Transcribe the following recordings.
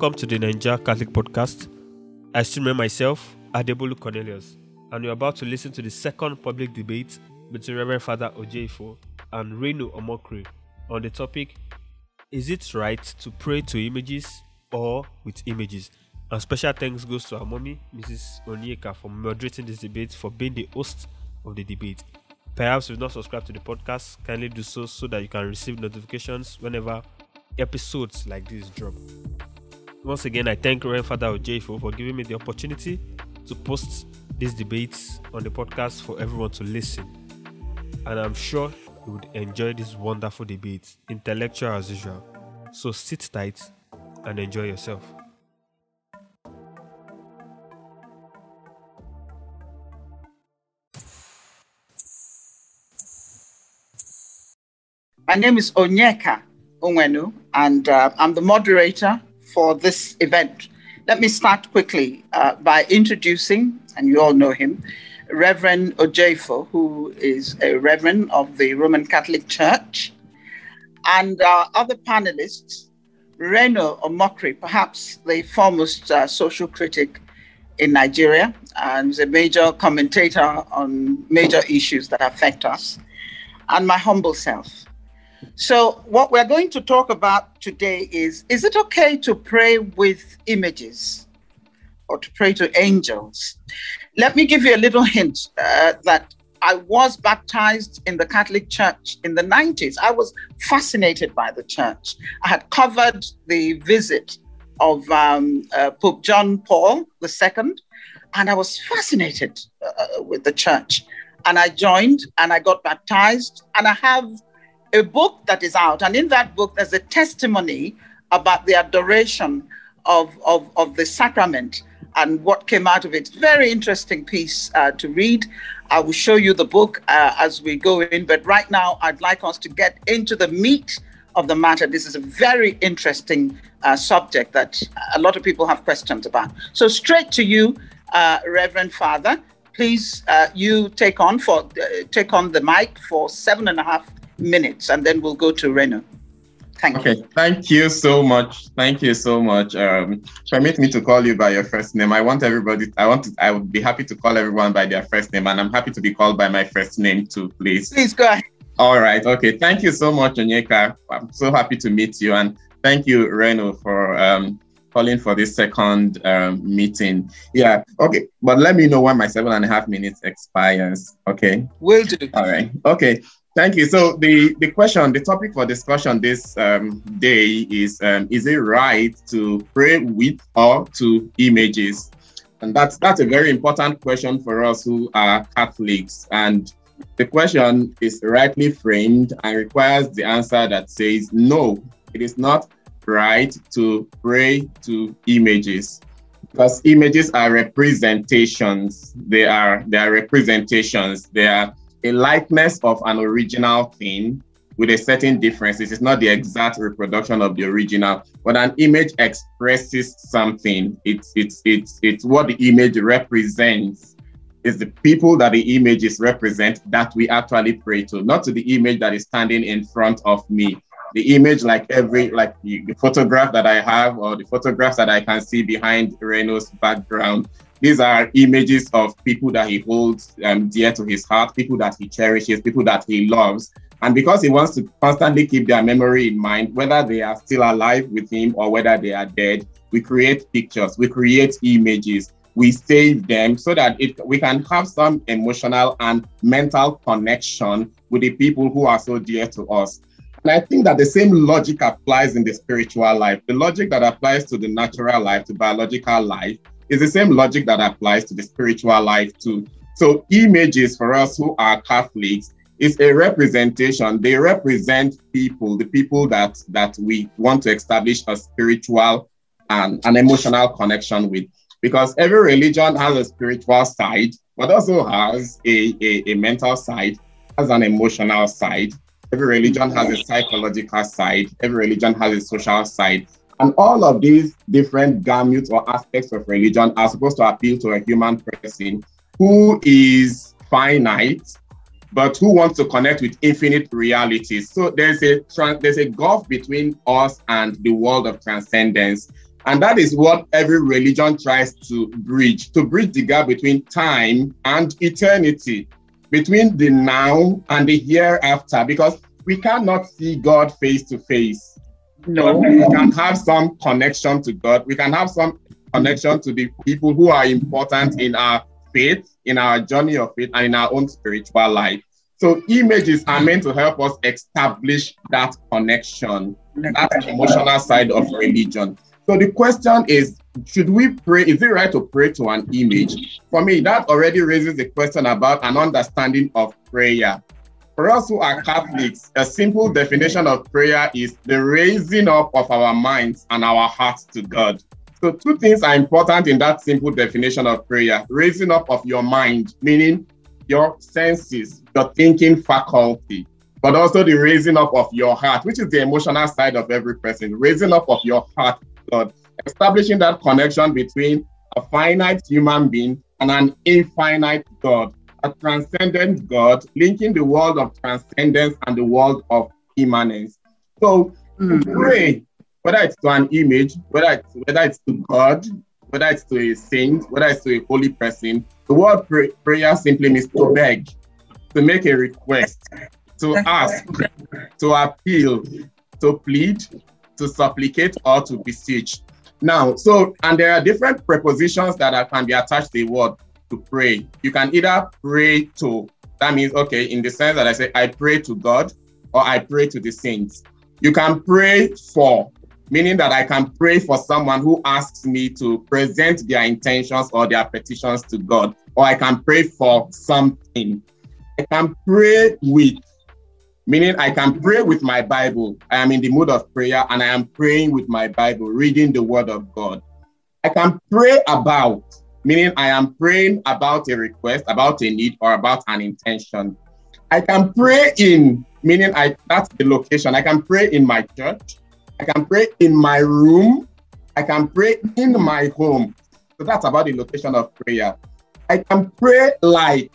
Welcome to the Naija Catholic Podcast. I still remember myself, Adebolu Cornelius, and you're about to listen to the second public debate between Reverend Father Ojeifo and Reno Omokri on the topic Is it right to pray to images or with images? And special thanks goes to our mommy, Mrs. Onyeka, for moderating this debate, for being the host of the debate. Perhaps if you've not subscribed to the podcast, kindly do so so that you can receive notifications whenever episodes like this drop. Once again, I thank Reverend Father Ojeifo for giving me the opportunity to post these debates on the podcast for everyone to listen. And I'm sure you would enjoy this wonderful debate, intellectual as usual. So sit tight and enjoy yourself. My name is Onyeka Onwenu, and uh, I'm the moderator for this event. Let me start quickly uh, by introducing, and you all know him, Reverend Ojeifo, who is a reverend of the Roman Catholic Church, and our other panelists, Reno Omokri, perhaps the foremost uh, social critic in Nigeria, and is a major commentator on major issues that affect us, and my humble self. So, what we're going to talk about today is Is it okay to pray with images or to pray to angels? Let me give you a little hint uh, that I was baptized in the Catholic Church in the 90s. I was fascinated by the church. I had covered the visit of um, uh, Pope John Paul II, and I was fascinated uh, with the church. And I joined and I got baptized, and I have a book that is out. And in that book, there's a testimony about the adoration of, of, of the sacrament and what came out of it. Very interesting piece uh, to read. I will show you the book uh, as we go in, but right now I'd like us to get into the meat of the matter. This is a very interesting uh, subject that a lot of people have questions about. So, straight to you, uh, Reverend Father. Please, uh, you take on for uh, take on the mic for seven and a half minutes, and then we'll go to Reno. Thank okay, you. thank you so much. Thank you so much. Um, permit me to call you by your first name. I want everybody. I want to. I would be happy to call everyone by their first name, and I'm happy to be called by my first name too. Please. Please go ahead. All right. Okay. Thank you so much, Onyeka. I'm so happy to meet you, and thank you, Reno, for um, calling for this second um, meeting. Yeah. Okay. But let me know when my seven and a half minutes expires. Okay. Will do. All right. Okay. Thank you. So the, the question, the topic for discussion this um, day is, um, is it right to pray with or to images? And that's, that's a very important question for us who are Catholics. And the question is rightly framed and requires the answer that says, no, it is not right to pray to images because images are representations. They are, they are representations. They are a likeness of an original thing with a certain difference. It is not the exact reproduction of the original, but an image expresses something. It's it's it's it's what the image represents. It's the people that the images represent that we actually pray to, not to the image that is standing in front of me. The image, like every like the, the photograph that I have, or the photographs that I can see behind Reno's background, these are images of people that he holds um, dear to his heart, people that he cherishes, people that he loves. And because he wants to constantly keep their memory in mind, whether they are still alive with him or whether they are dead, we create pictures, we create images, we save them so that it, we can have some emotional and mental connection with the people who are so dear to us. And I think that the same logic applies in the spiritual life. The logic that applies to the natural life, to biological life, is the same logic that applies to the spiritual life too. So images for us who are Catholics is a representation. They represent people, the people that that we want to establish a spiritual and an emotional connection with. Because every religion has a spiritual side, but also has a, a, a mental side, has an emotional side. Every religion has a psychological side. Every religion has a social side. And all of these different gamuts or aspects of religion are supposed to appeal to a human person who is finite, but who wants to connect with infinite realities. So there's a there's a gulf between us and the world of transcendence. And that is what every religion tries to bridge, to bridge the gap between time and eternity, between the now and the hereafter, because we cannot see God face to face. No. we can have some connection to God. We can have some connection to the people who are important in our faith, in our journey of faith, and in our own spiritual life. So images are meant to help us establish that connection, that emotional side of religion. So the question is, should we pray? Is it right to pray to an image? For me, that already raises the question about an understanding of prayer. For us who are Catholics, a simple definition of prayer is the raising up of our minds and our hearts to God. So two things are important in that simple definition of prayer. Raising up of your mind, meaning your senses, your thinking faculty, but also the raising up of your heart, which is the emotional side of every person. Raising up of your heart God, establishing that connection between a finite human being and an infinite God, a transcendent God, linking the world of transcendence and the world of immanence. So mm-hmm. pray, whether it's to an image, whether it's, whether it's to God, whether it's to a saint, whether it's to a holy person, the word pray, prayer simply means to beg, to make a request, to ask, to appeal, to plead, to supplicate or to beseech. Now, so, and there are different prepositions that are, can be attached to a word to pray. You can either pray to, that means, okay, in the sense that I say, I pray to God or I pray to the saints. You can pray for, meaning that I can pray for someone who asks me to present their intentions or their petitions to God, or I can pray for something. I can pray with, meaning I can pray with my Bible. I am in the mood of prayer and I am praying with my Bible, reading the word of God. I can pray about, meaning I am praying about a request, about a need, or about an intention. I can pray in, meaning I that's the location. I can pray in my church. I can pray in my room. I can pray in my home. So that's about the location of prayer. I can pray like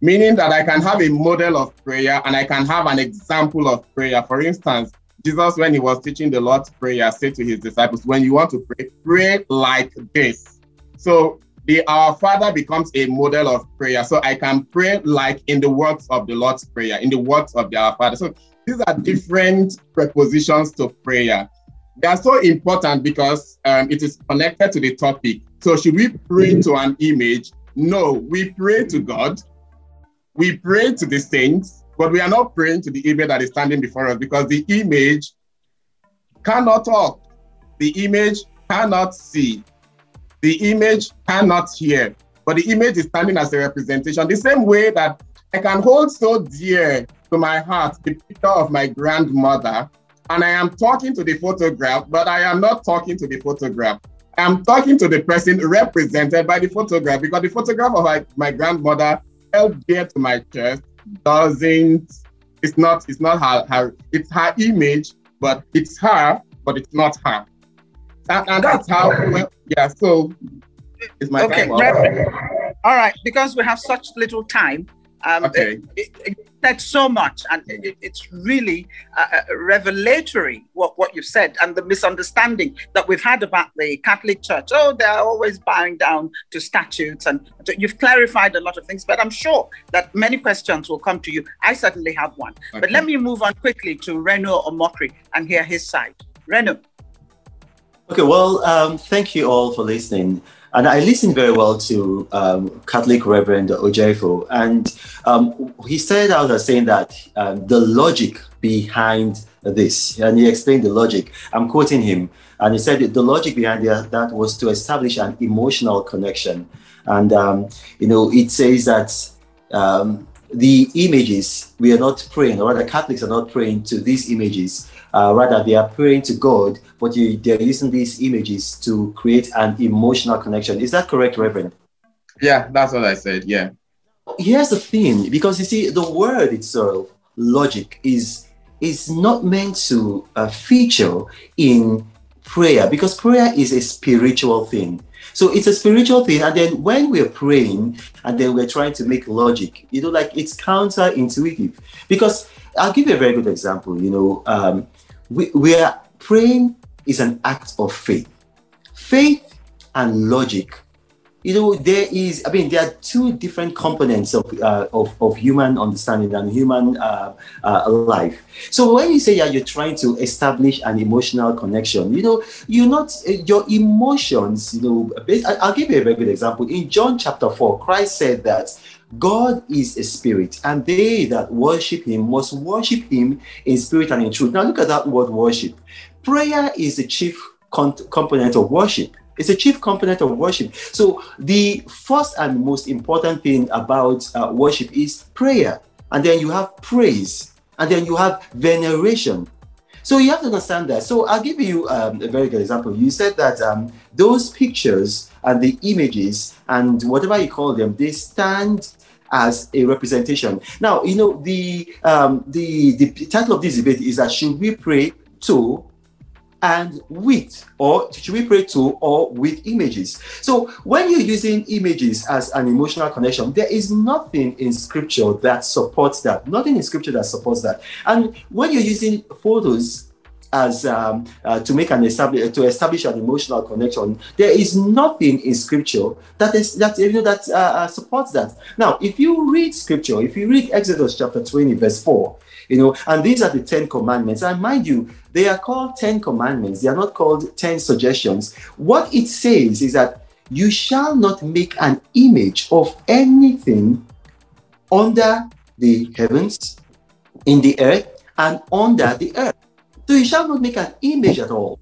meaning that I can have a model of prayer and I can have an example of prayer. For instance, Jesus, when he was teaching the Lord's Prayer, said to his disciples, When you want to pray, pray like this. So the Our Father becomes a model of prayer. So I can pray like in the words of the Lord's Prayer, in the words of the Our Father. So these are different prepositions to prayer. They are so important because um, it is connected to the topic. So should we pray to an image? No, we pray to God we pray to the saints, but we are not praying to the image that is standing before us because the image cannot talk. The image cannot see. The image cannot hear. But the image is standing as a representation. The same way that I can hold so dear to my heart the picture of my grandmother, and I am talking to the photograph, but I am not talking to the photograph. I'm talking to the person represented by the photograph because the photograph of my, my grandmother held dear to my chest doesn't it's not it's not her, her it's her image but it's her but it's not her and, and that's how well, yeah so it's my okay all right because we have such little time um, okay. It, it, said so much, and it, it's really uh, uh, revelatory what, what you've said and the misunderstanding that we've had about the Catholic Church. Oh, they're always bowing down to statutes, and you've clarified a lot of things. But I'm sure that many questions will come to you. I certainly have one. Okay. But let me move on quickly to Reno Omokri and hear his side. Reno. Okay, well, um, thank you all for listening. And I listened very well to um, Catholic Reverend Ojeifo, and um, he started out as saying that um, the logic behind this, and he explained the logic. I'm quoting him, and he said the logic behind that was to establish an emotional connection. And, um, you know, it says that um, the images, we are not praying, or rather, Catholics are not praying to these images uh, rather, they are praying to God, but you, they're using these images to create an emotional connection. Is that correct, Reverend? Yeah, that's what I said. Yeah. Here's the thing, because you see, the word itself, logic, is is not meant to uh, feature in prayer because prayer is a spiritual thing. So it's a spiritual thing. And then when we're praying and then we're trying to make logic, you know, like it's counterintuitive. Because I'll give you a very good example. You know, um, we, we are praying is an act of faith. faith and logic. You know there is i mean there are two different components of uh, of, of human understanding and human uh, uh, life. So when you say yeah you're trying to establish an emotional connection you know you're not your emotions you know i'll give you a very good example. In john chapter 4 christ said that God is a spirit, and they that worship him must worship him in spirit and in truth. Now, look at that word worship. Prayer is the chief component of worship. It's a chief component of worship. So the first and most important thing about uh, worship is prayer, and then you have praise, and then you have veneration. So you have to understand that. So I'll give you um, a very good example. You said that um, those pictures and the images and whatever you call them, they stand as a representation. Now, you know the um, the the title of this debate is that should we pray to and with, or should we pray to or with images? So when you're using images as an emotional connection, there is nothing in scripture that supports that. Nothing in scripture that supports that. And when you're using photos as um, uh, to make an establish to establish an emotional connection, there is nothing in scripture that is that you know that uh, uh, supports that. Now, if you read scripture, if you read Exodus chapter 20, verse 4, you know, and these are the Ten Commandments. And mind you, they are called Ten Commandments, they are not called Ten Suggestions. What it says is that you shall not make an image of anything under the heavens, in the earth, and under the earth. So you shall not make an image at all.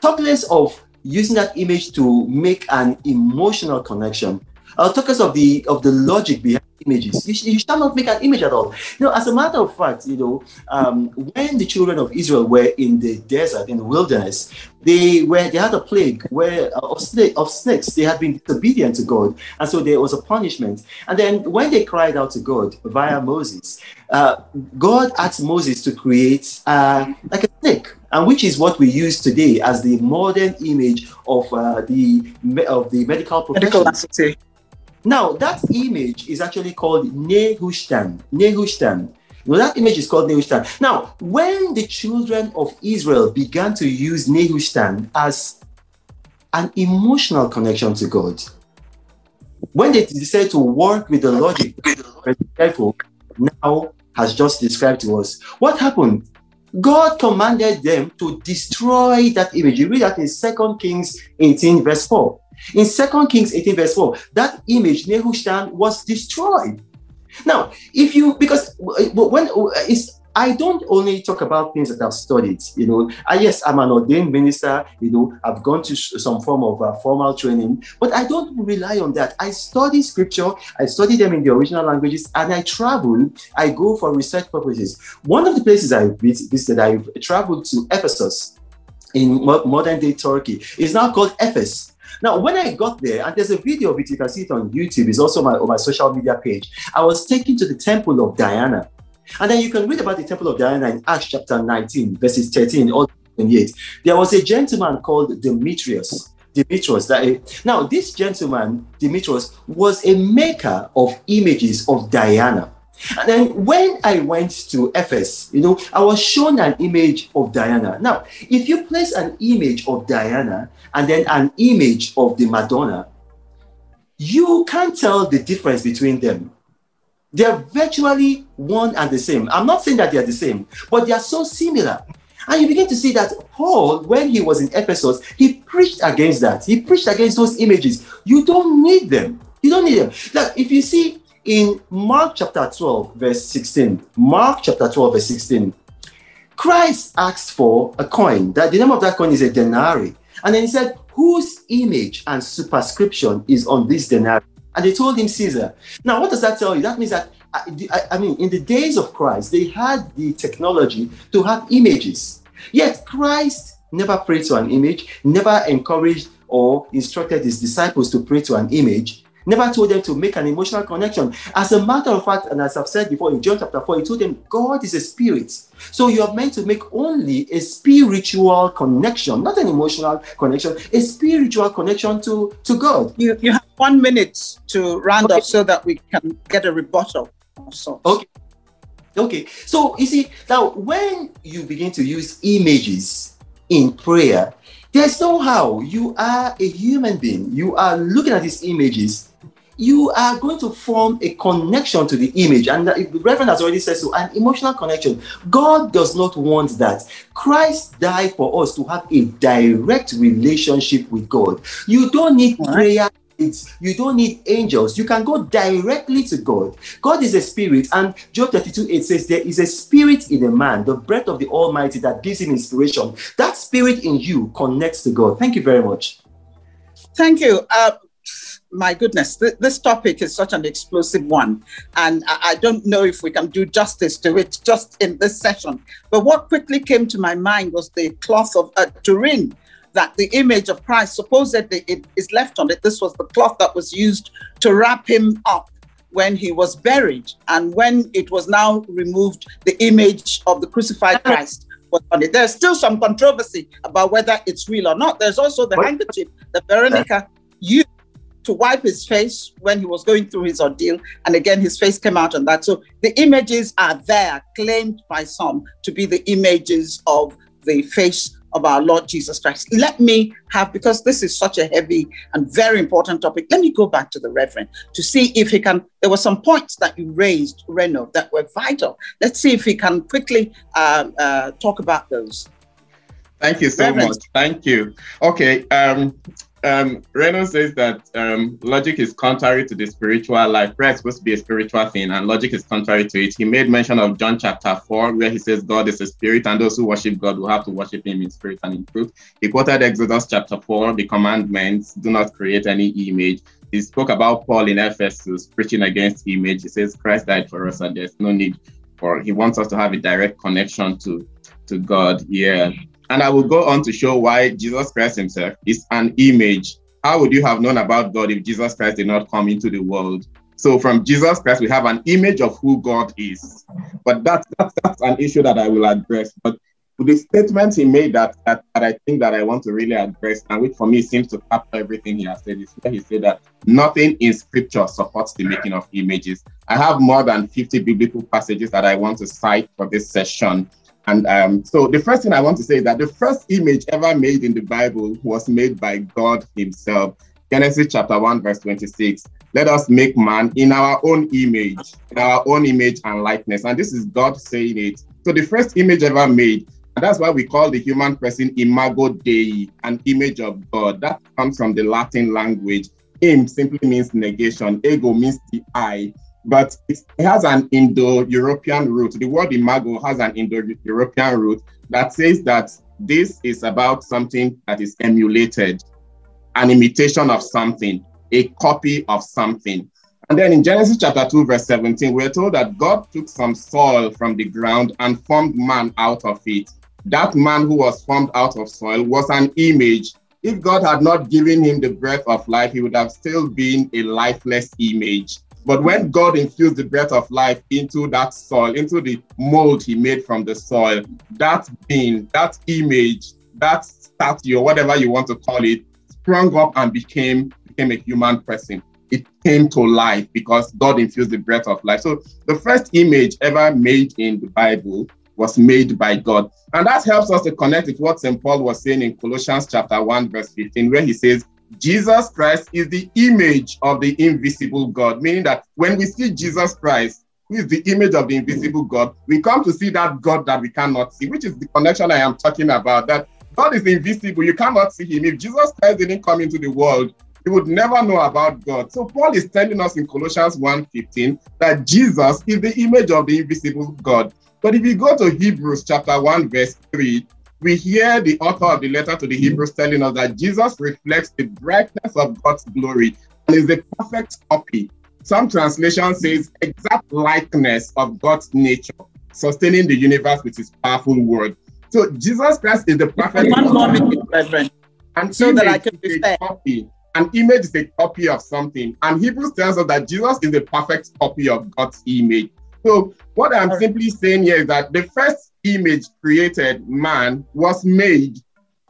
Talk less of using that image to make an emotional connection. I'll talk of the of the logic behind images. You, you shall not make an image at all. You know, as a matter of fact, you know, um, when the children of Israel were in the desert, in the wilderness, they were they had a plague where uh, of, snake, of snakes. They had been disobedient to God, and so there was a punishment. And then when they cried out to God via Moses, uh, God asked Moses to create uh, like a snake, and which is what we use today as the modern image of uh, the of the medical profession. Medical now, that image is actually called Nehushtan. Nehushtan. Now, that image is called Nehushtan. Now, when the children of Israel began to use Nehushtan as an emotional connection to God, when they decided to work with the logic, now has just described to us, what happened? God commanded them to destroy that image. You read that in Second Kings 18, verse 4. In 2 Kings 18, verse 4, that image, Nehushtan, was destroyed. Now, if you, because when it's, I don't only talk about things that I've studied, you know. I, yes, I'm an ordained minister, you know, I've gone to some form of uh, formal training, but I don't rely on that. I study scripture, I study them in the original languages, and I travel, I go for research purposes. One of the places I visited, I traveled to Ephesus in modern day Turkey. It's now called Efes. Now, when I got there, and there's a video of it, you can see it on YouTube, it's also my, on my social media page. I was taken to the temple of Diana. And then you can read about the temple of Diana in Acts chapter 19, verses 13 all 28. There was a gentleman called Demetrius. Demetrius. That, now, this gentleman, Demetrius, was a maker of images of Diana. And then when I went to Efes, you know, I was shown an image of Diana. Now, if you place an image of Diana and then an image of the Madonna, you can't tell the difference between them. They're virtually one and the same. I'm not saying that they're the same, but they are so similar. And you begin to see that Paul, when he was in Ephesus, he preached against that. He preached against those images. You don't need them. You don't need them. Like if you see in Mark chapter 12, verse 16, Mark chapter 12, verse 16, Christ asked for a coin. That the name of that coin is a denarii. And then he said, Whose image and superscription is on this denarii? And they told him Caesar. Now, what does that tell you? That means that, I, I mean, in the days of Christ, they had the technology to have images. Yet Christ never prayed to an image, never encouraged or instructed his disciples to pray to an image never told them to make an emotional connection. As a matter of fact, and as I've said before in John chapter 4, he told them God is a spirit. So you are meant to make only a spiritual connection, not an emotional connection, a spiritual connection to, to God. You, you have one minute to round okay. up so that we can get a rebuttal. Okay. Okay. So you see, now when you begin to use images in prayer, There's no how. You are a human being. You are looking at these images. You are going to form a connection to the image. And the Reverend has already said so an emotional connection. God does not want that. Christ died for us to have a direct relationship with God. You don't need prayer it's you don't need angels. You can go directly to God. God is a spirit, and Job 32 it says, There is a spirit in a man, the breath of the Almighty that gives him inspiration. That spirit in you connects to God. Thank you very much. Thank you. Uh, my goodness, th- this topic is such an explosive one, and I-, I don't know if we can do justice to it just in this session. But what quickly came to my mind was the cloth of uh, Turin that the image of Christ, supposedly it is left on it. This was the cloth that was used to wrap him up when he was buried. And when it was now removed, the image of the crucified Christ was on it. There's still some controversy about whether it's real or not. There's also the handkerchief that Veronica used to wipe his face when he was going through his ordeal. And again, his face came out on that. So the images are there, claimed by some to be the images of the face of our Lord Jesus Christ. Let me have, because this is such a heavy and very important topic, let me go back to the Reverend to see if he can. There were some points that you raised, Reno, that were vital. Let's see if he can quickly uh, uh, talk about those. Thank you so Reverend. much. Thank you. Okay. Um, um, Reynolds says that um, logic is contrary to the spiritual life. Prayer is supposed to be a spiritual thing, and logic is contrary to it. He made mention of John chapter 4, where he says God is a spirit, and those who worship God will have to worship him in spirit and in truth. He quoted Exodus chapter 4, the commandments do not create any image. He spoke about Paul in Ephesus preaching against image. He says Christ died for us, and there's no need for he wants us to have a direct connection to, to God. Yeah. And I will go on to show why Jesus Christ himself is an image. How would you have known about God if Jesus Christ did not come into the world? So from Jesus Christ, we have an image of who God is. But that's, that's, that's an issue that I will address. But the statement he made that, that, that I think that I want to really address, and which for me seems to capture everything he has said, is where he said that nothing in scripture supports the making of images. I have more than 50 biblical passages that I want to cite for this session and um, so the first thing I want to say is that the first image ever made in the Bible was made by God Himself. Genesis chapter 1, verse 26. Let us make man in our own image, in our own image and likeness. And this is God saying it. So the first image ever made, and that's why we call the human person imago Dei, an image of God. That comes from the Latin language. Im simply means negation, ego means the I, but it has an Indo-European root. The word imago has an Indo-European root that says that this is about something that is emulated, an imitation of something, a copy of something. And then in Genesis chapter 2, verse 17, we're told that God took some soil from the ground and formed man out of it. That man who was formed out of soil was an image. If God had not given him the breath of life, he would have still been a lifeless image. But when God infused the breath of life into that soil, into the mold he made from the soil, that being, that image, that statue, or whatever you want to call it, sprung up and became, became a human person. It came to life because God infused the breath of life. So the first image ever made in the Bible was made by God. And that helps us to connect with what St. Paul was saying in Colossians chapter 1, verse 15, where he says, Jesus Christ is the image of the invisible God, meaning that when we see Jesus Christ, who is the image of the invisible God, we come to see that God that we cannot see, which is the connection I am talking about. That God is invisible, you cannot see him. If Jesus Christ didn't come into the world, you would never know about God. So Paul is telling us in Colossians 1:15 that Jesus is the image of the invisible God. But if you go to Hebrews chapter 1, verse 3, we hear the author of the letter to the Hebrews telling us that Jesus reflects the brightness of God's glory and is the perfect copy. Some translation says exact likeness of God's nature, sustaining the universe with his powerful word. So Jesus Christ is the perfect one Reverend. And so that I can be fair. Copy. An image is a copy of something. And Hebrews tells us that Jesus is the perfect copy of God's image. So what I'm simply saying here is that the first image created man was made.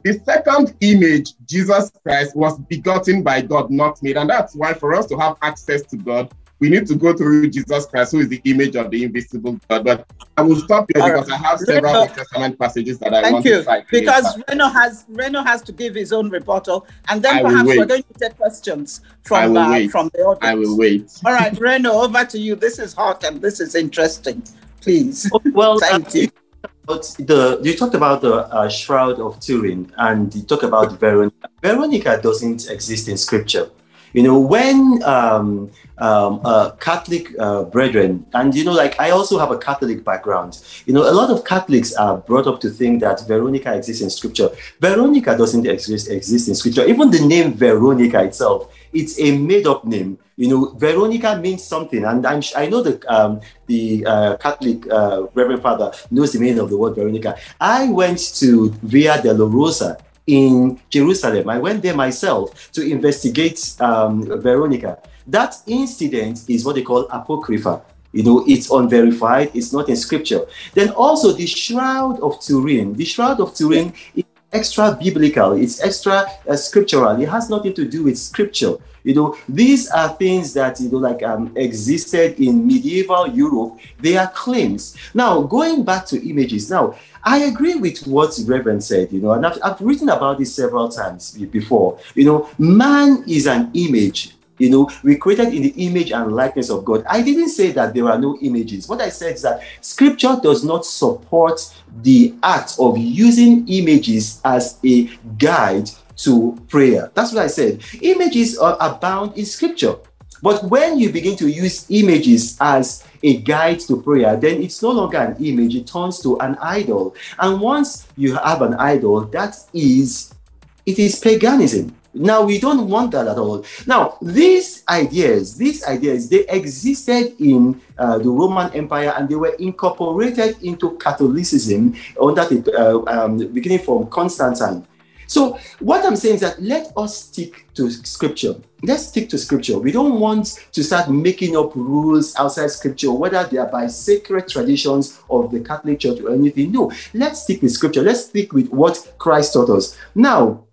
The second image, Jesus Christ, was begotten by God, not made. And that's why for us to have access to God, we need to go through Jesus Christ, who is the image of the invisible God. But I will stop here All because right. I have several Reno- Testament passages that I Thank want you. to cite. Because later. Reno has Reno has to give his own rebuttal, and then I perhaps we're going to take questions from uh, from the audience. I will wait. All right, Reno, over to you. This is hot and this is interesting. Please. Well, Thank uh, you. But the you talked about the uh, shroud of Turin, and you talk about Veronica. Veronica doesn't exist in Scripture. You know, when um, um, uh, Catholic uh, brethren, and you know, like I also have a Catholic background. You know, a lot of Catholics are brought up to think that Veronica exists in Scripture. Veronica doesn't exist exist in Scripture. Even the name Veronica itself, it's a made-up name. You know, Veronica means something, and I'm I know the um, the uh, Catholic uh, Reverend Father knows the meaning of the word Veronica. I went to Via Dolorosa in Jerusalem. I went there myself to investigate um, Veronica. That incident is what they call apocrypha. You know, it's unverified, it's not in scripture. Then also the Shroud of Turin. The Shroud of Turin is extra biblical, it's extra uh, scriptural. It has nothing to do with scripture. You know, these are things that you know, like um, existed in medieval Europe. They are claims. Now, going back to images. Now, I agree with what Reverend said. You know, and I've, I've written about this several times before. You know, man is an image. You know, we created in the image and likeness of God. I didn't say that there are no images. What I said is that scripture does not support the act of using images as a guide to prayer. That's what I said. Images are abound in scripture. But when you begin to use images as a guide to prayer, then it's no longer an image, it turns to an idol. And once you have an idol, that is, it is paganism. Now we don't want that at all. Now these ideas, these ideas, they existed in uh, the Roman Empire and they were incorporated into Catholicism under the uh, um, beginning from Constantine. So what I'm saying is that let us stick to scripture. Let's stick to scripture. We don't want to start making up rules outside scripture, whether they are by sacred traditions of the Catholic Church or anything. No, let's stick with scripture. Let's stick with what Christ taught us. Now,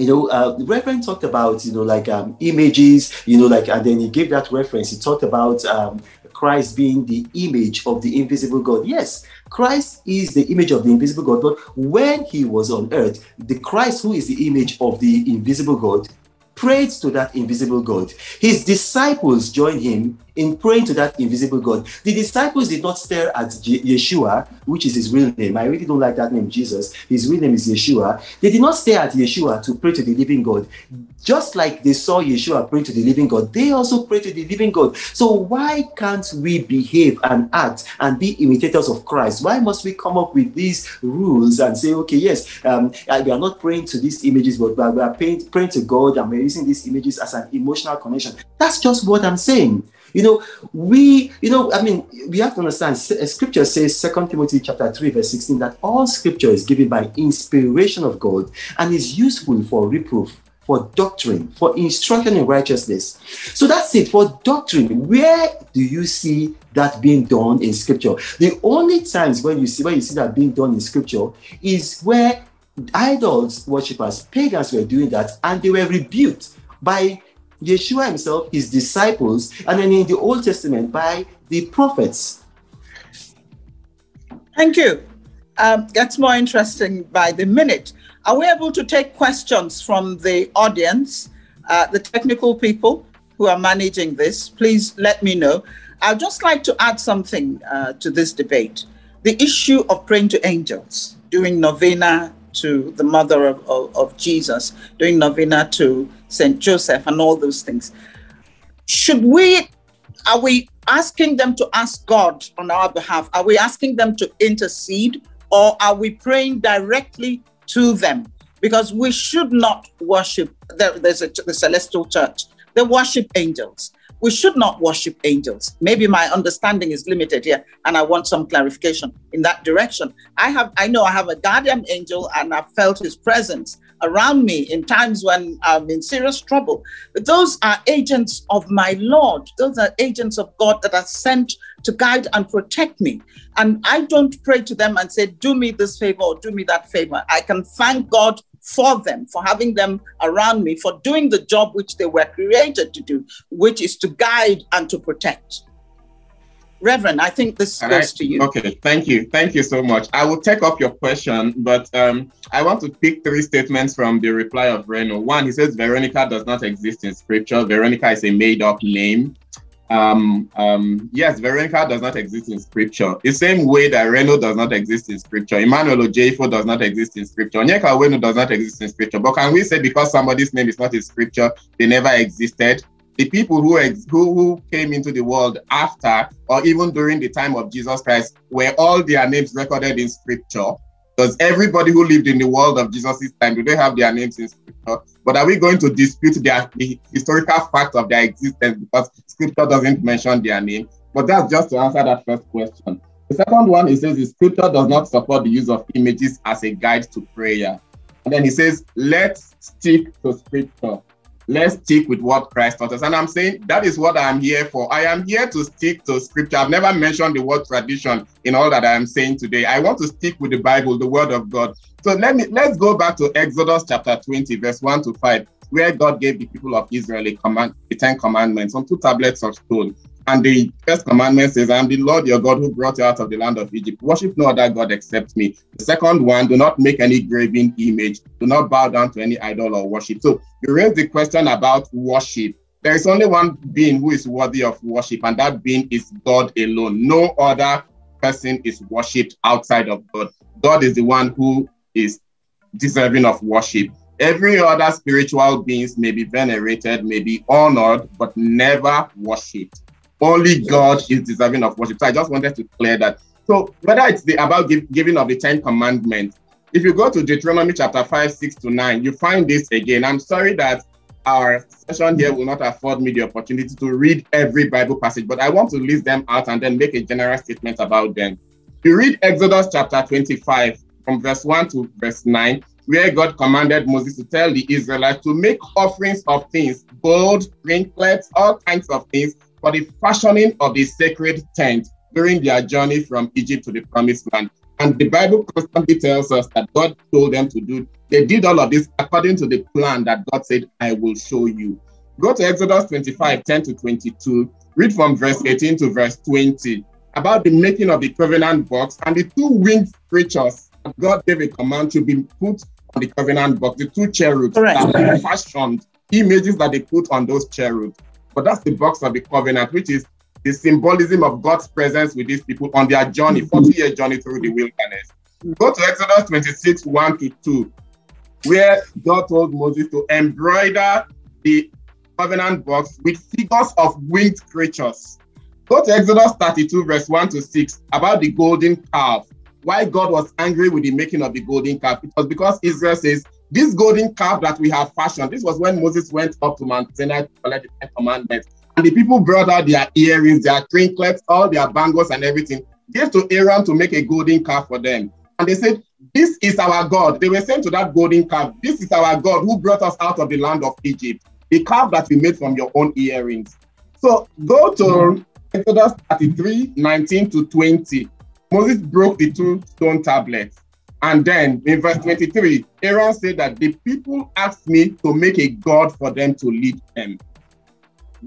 you know, uh, the Reverend talked about, you know, like um, images, you know, like, and then he gave that reference. He talked about um, Christ being the image of the invisible God. Yes, Christ is the image of the invisible God, but when he was on earth, the Christ who is the image of the invisible God prayed to that invisible God. His disciples joined him in praying to that invisible God. The disciples did not stare at Je- Yeshua, which is his real name. I really don't like that name, Jesus. His real name is Yeshua. They did not stare at Yeshua to pray to the living God. Just like they saw Yeshua pray to the living God, they also pray to the living God. So why can't we behave and act and be imitators of Christ? Why must we come up with these rules and say, okay, yes, um, uh, we are not praying to these images, but we are praying, praying to God and we're using these images as an emotional connection? That's just what I'm saying. You know, we, you know, I mean, we have to understand. Uh, scripture says, Second Timothy chapter three, verse sixteen, that all Scripture is given by inspiration of God and is useful for reproof, for doctrine, for instruction in righteousness. So that's it. For doctrine, where do you see that being done in Scripture? The only times when you see when you see that being done in Scripture is where idols worshippers, pagans were doing that, and they were rebuked by Yeshua himself, his disciples, and then in the Old Testament by the prophets. Thank you. Um, gets more interesting by the minute. Are we able to take questions from the audience, uh, the technical people who are managing this? Please let me know. I'd just like to add something uh, to this debate the issue of praying to angels, doing novena to the mother of, of, of Jesus, doing novena to St. Joseph, and all those things. Should we are we asking them to ask God on our behalf? Are we asking them to intercede or are we praying directly to them? Because we should not worship, there, there's a, the celestial church, they worship angels. We should not worship angels. Maybe my understanding is limited here, and I want some clarification in that direction. I have, I know I have a guardian angel, and I've felt his presence around me in times when I'm in serious trouble. But those are agents of my Lord. Those are agents of God that are sent to guide and protect me. And I don't pray to them and say, do me this favor or do me that favor. I can thank God for them, for having them around me, for doing the job which they were created to do, which is to guide and to protect. Reverend, I think this All goes to you. Okay, thank you. Thank you so much. I will take up your question, but um, I want to pick three statements from the reply of Reno. One, he says Veronica does not exist in scripture. Veronica is a made up name. Um, um, yes, Veronica does not exist in scripture. The same way that Reno does not exist in scripture. Emmanuel Ojeifo does not exist in scripture. Onyeka Onwenu does not exist in scripture. But can we say because somebody's name is not in scripture, they never existed? the people who, ex- who who came into the world after or even during the time of Jesus Christ were all their names recorded in scripture. Does everybody who lived in the world of Jesus' time do they have their names in scripture? But are we going to dispute their the historical fact of their existence because scripture doesn't mention their name? But that's just to answer that first question. The second one, he says, the scripture does not support the use of images as a guide to prayer. And then he says, let's stick to scripture let's stick with what Christ taught us. And I'm saying that is what I'm here for. I am here to stick to scripture. I've never mentioned the word tradition in all that I am saying today. I want to stick with the Bible, the word of God. So let me let's go back to Exodus chapter 20, verse 1 to 5, where God gave the people of Israel a command, the Ten Commandments on two tablets of stone. And the first commandment says, I am the Lord your God who brought you out of the land of Egypt. Worship no other God except me. The second one, do not make any graven image. Do not bow down to any idol or worship. So you raise the question about worship. There is only one being who is worthy of worship, and that being is God alone. No other person is worshipped outside of God. God is the one who is deserving of worship. Every other spiritual beings may be venerated, may be honored, but never worshipped. Only God is deserving of worship. So I just wanted to clear that. So whether it's the about give, giving of the Ten Commandments, if you go to Deuteronomy chapter 5, 6 to 9, you find this again. I'm sorry that our session here will not afford me the opportunity to read every Bible passage, but I want to list them out and then make a general statement about them. You read Exodus chapter 25 from verse 1 to verse 9, where God commanded Moses to tell the Israelites to make offerings of things, gold, ringlets, all kinds of things for the fashioning of the sacred tent during their journey from Egypt to the promised land. And the Bible constantly tells us that God told them to do. They did all of this according to the plan that God said, I will show you. Go to Exodus 25, 10 to 22. Read from verse 18 to verse 20 about the making of the covenant box and the two winged creatures. God gave a command to be put on the covenant box, the two cherubs Correct. that were fashioned, images that they put on those cherubs. But that's the box of the covenant, which is the symbolism of God's presence with these people on their journey, mm-hmm. 40 year journey through the wilderness. Go to Exodus 26, 1 to 2, where God told Moses to embroider the covenant box with figures of winged creatures. Go to Exodus 32, verse 1 to 6, about the golden calf. Why God was angry with the making of the golden calf? It was because Israel says, This golden calf that we have fashioned, this was when Moses went up to Mount Sinai to collect the Ten Commandments. And the people brought out their earrings, their trinkets, all their bangles and everything, gave to Aaron to make a golden calf for them. And they said, This is our God. They were saying to that golden calf, This is our God who brought us out of the land of Egypt, the calf that we made from your own earrings. So go to Exodus 33 19 to 20. Moses broke the two stone tablets. And then in verse 23, Aaron said that the people asked me to make a God for them to lead them.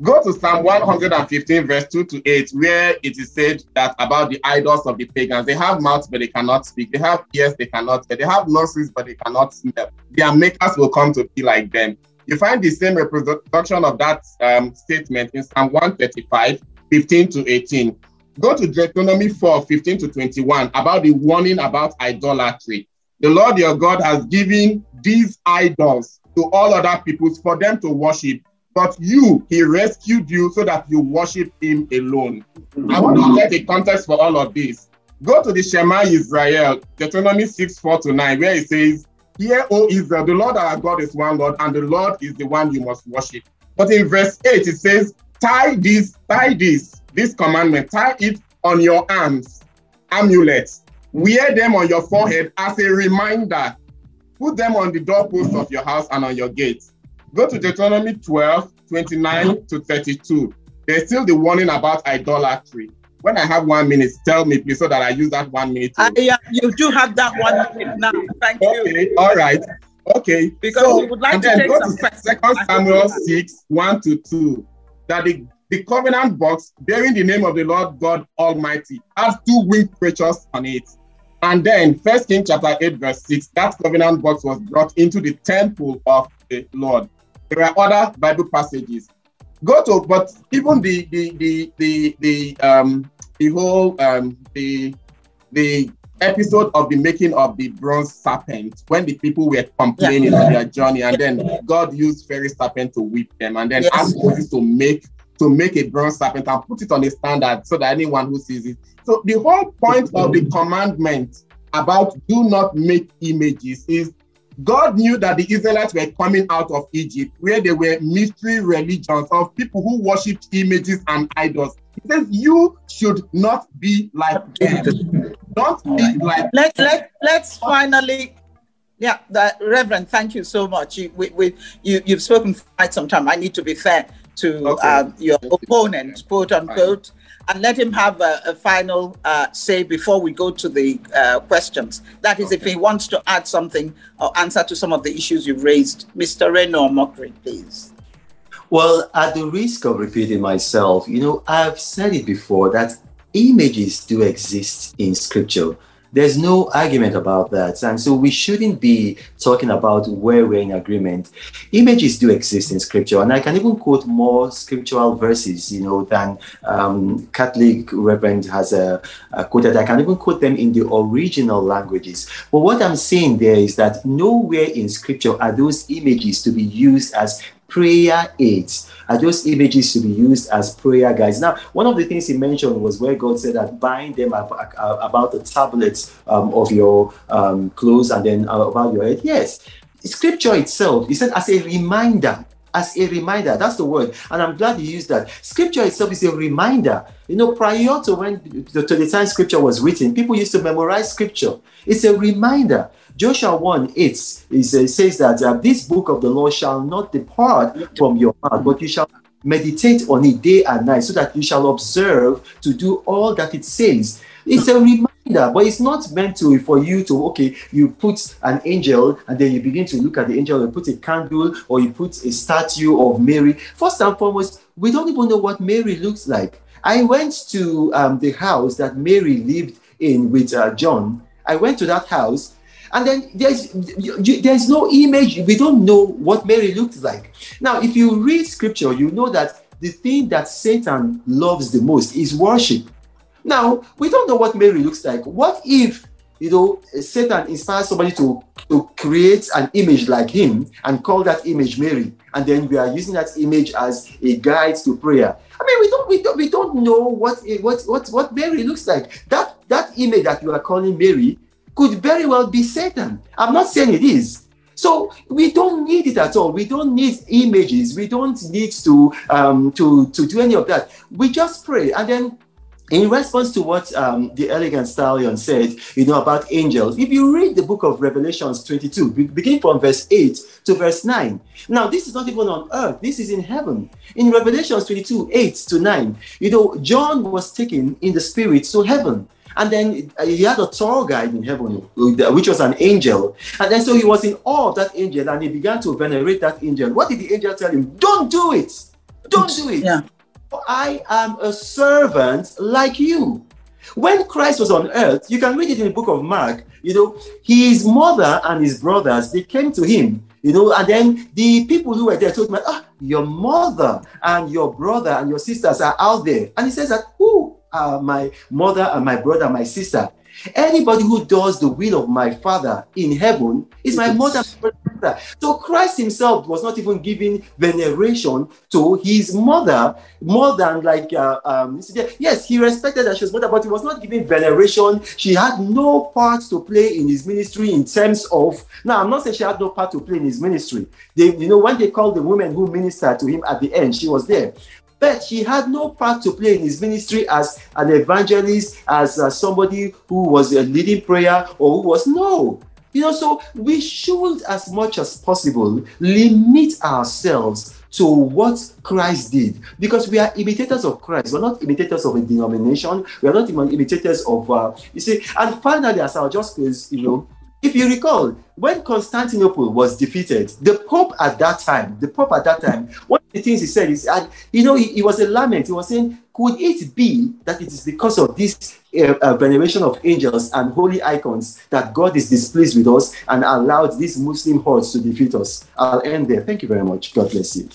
Go to Psalm 115, verse 2 to 8, where it is said that about the idols of the pagans, they have mouths, but they cannot speak. They have ears, they cannot hear. They have noses, but they cannot smell. Their makers will come to be like them. You find the same reproduction of that um, statement in Psalm 135, 15 to 18. Go to Deuteronomy 4, 15 to 21, about the warning about idolatry. The Lord your God has given these idols to all other peoples for them to worship. But you, he rescued you so that you worship him alone. I want to get a context for all of this. Go to the Shema Israel, Deuteronomy 6, 4 to 9, where it says, Hear, O Israel, the Lord our God is one Lord, and the Lord is the one you must worship. But in verse 8, it says, Tie this, tie this, this commandment, tie it on your arms, amulets, wear them on your forehead as a reminder. Put them on the doorposts of your house and on your gates. Go to Deuteronomy 12, 29 to 32. There's still the warning about idolatry. When I have one minute, tell me, please, so that I use that one minute. Uh, yeah, you do have that one minute now. Thank you. Okay, all right. Okay. Because so, we would like and to then take go some to questions. Second Samuel 6, 1 to 2. That the, the covenant box bearing the name of the Lord God Almighty has two winged creatures on it. And then First King chapter 8, verse 6, that covenant box was brought into the temple of the Lord. There are other Bible passages. Go to, but even the the the the the um the whole um the the episode of the making of the bronze serpent when the people were complaining on their journey and then God used fairy serpent to whip them and then Yes. asked Moses to make to make a bronze serpent and put it on a standard so that anyone who sees it. So the whole point of the commandment about do not make images is God knew that the Israelites were coming out of Egypt where there were mystery religions of people who worshipped images and idols. He says, You should not be like them. Don't be like let let let's finally yeah the, reverend thank you so much you we, we you you've spoken for quite some time i need to be fair to Okay. um, your opponent quote unquote and let him have a, a final uh, say before we go to the uh, questions. That is if he wants to add something or answer to some of the issues you've raised. Mr reno mockery please. Well, at the risk of repeating myself, you know, I've said it before that images do exist in scripture. There's no argument about that. And so we shouldn't be talking about where we're in agreement. Images do exist in scripture. And I can even quote more scriptural verses, you know, than um, Catholic Reverend has uh, uh, quoted. I can even quote them in the original languages. But what I'm saying there is that nowhere in scripture are those images to be used as prayer aids are those images to be used as prayer guides. Now one of the things he mentioned was where god said that bind them ab- ab- about the tablets um, of your um, clothes and then uh, about your head. Yes scripture itself he said as a reminder as a reminder that's the word. And i'm glad you used that. Scripture itself is a reminder. You know prior to when to the time scripture was written people used to memorize scripture. It's a reminder Joshua 1 8 is, uh, says that uh, this book of the law shall not depart from your mouth, but you shall meditate on it day and night, so that you shall observe to do all that it says. It's a reminder, but it's not meant to for you to okay, you put an angel and then you begin to look at the angel, you put a candle or you put a statue of Mary. First and foremost, we don't even know what Mary looks like. I went to um, the house that Mary lived in with uh, John. I went to that house and then there's there's no image. We don't know what mary looked like. Now if you read scripture you know that the thing that satan loves the most is worship. Now we don't know what mary looks like. What if you know satan inspires somebody to to create an image like him and call that image mary? And then we are using that image as a guide to prayer. I mean we don't we don't we don't know what what what what mary looks like. That that image that you are calling mary could very well be Satan. I'm not saying it is. So we don't need it at all. We don't need images. We don't need to um, to to do any of that. We just pray, and then in response to what um, the elegant stallion said, you know about angels. If you read the book of Revelations 22, be- begin from verse 8 to verse 9. Now this is not even on earth. This is in heaven. In Revelations 22, 8 to 9, you know John was taken in the spirit to heaven. And then uh, he had a tour guide in heaven, which was an angel. And then so he was in awe of that angel and he began to venerate that angel. What did the angel tell him? Don't do it. Don't do it. Yeah. I am a servant like you. When Christ was on earth, you can read it in the book of Mark, you know, his mother and his brothers, they came to him, you know, and then the people who were there told him, ah, your mother and your brother and your sisters are out there. And he says that, who are my mother and my brother and my sister? Anybody who does the will of my father in heaven is my mother brother. So Christ himself was not even giving veneration to his mother more than like uh, um yes he respected that she was mother but he was not giving veneration she had no part to play in his ministry in terms of now i'm not saying she had no part to play in his ministry they you know when they called the woman who ministered to him at the end she was there but he had no part to play in his ministry as an evangelist, as uh, somebody who was a leading prayer or who was no. You know, so we should, as much as possible, limit ourselves to what Christ did because we are imitators of Christ. We're not imitators of a denomination. We are not even imitators of, uh, you see. And finally, as I'll just close, you know, if you recall, when Constantinople was defeated, the Pope at that time, the Pope at that time, one of the things he said is, and you know, he, was a lament. He was saying, could it be that it is because of this uh, uh, veneration of angels and holy icons that God is displeased with us and allowed these Muslim hordes to defeat us? I'll end there. Thank you very much. God bless you.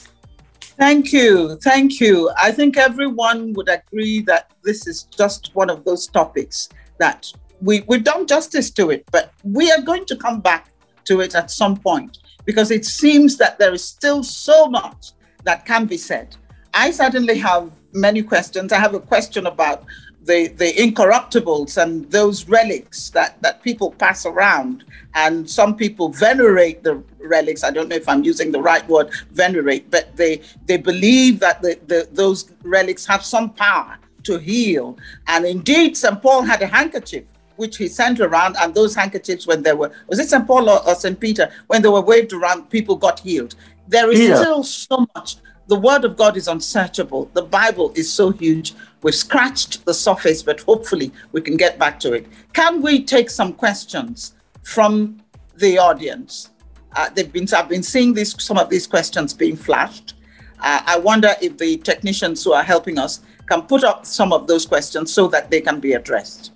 Thank you. Thank you. I think everyone would agree that this is just one of those topics that we, we've done justice to it, but we are going to come back to it at some point because it seems that there is still so much that can be said. I certainly have many questions. I have a question about the, the incorruptibles and those relics that, that people pass around. And some people venerate the relics. I don't know if I'm using the right word, venerate, but they, they believe that the, the, those relics have some power to heal. And indeed, St. Paul had a handkerchief which he sent around, and those handkerchiefs, when they were, was it St. Paul or, or St. Peter, when they were waved around, people got healed. There is yeah. still so much. The word of God is unsearchable. The Bible is so huge. We've scratched the surface, but hopefully we can get back to it. Can we take some questions from the audience? Uh, they've been, I've been seeing these, some of these questions being flashed. Uh, I wonder if the technicians who are helping us can put up some of those questions so that they can be addressed.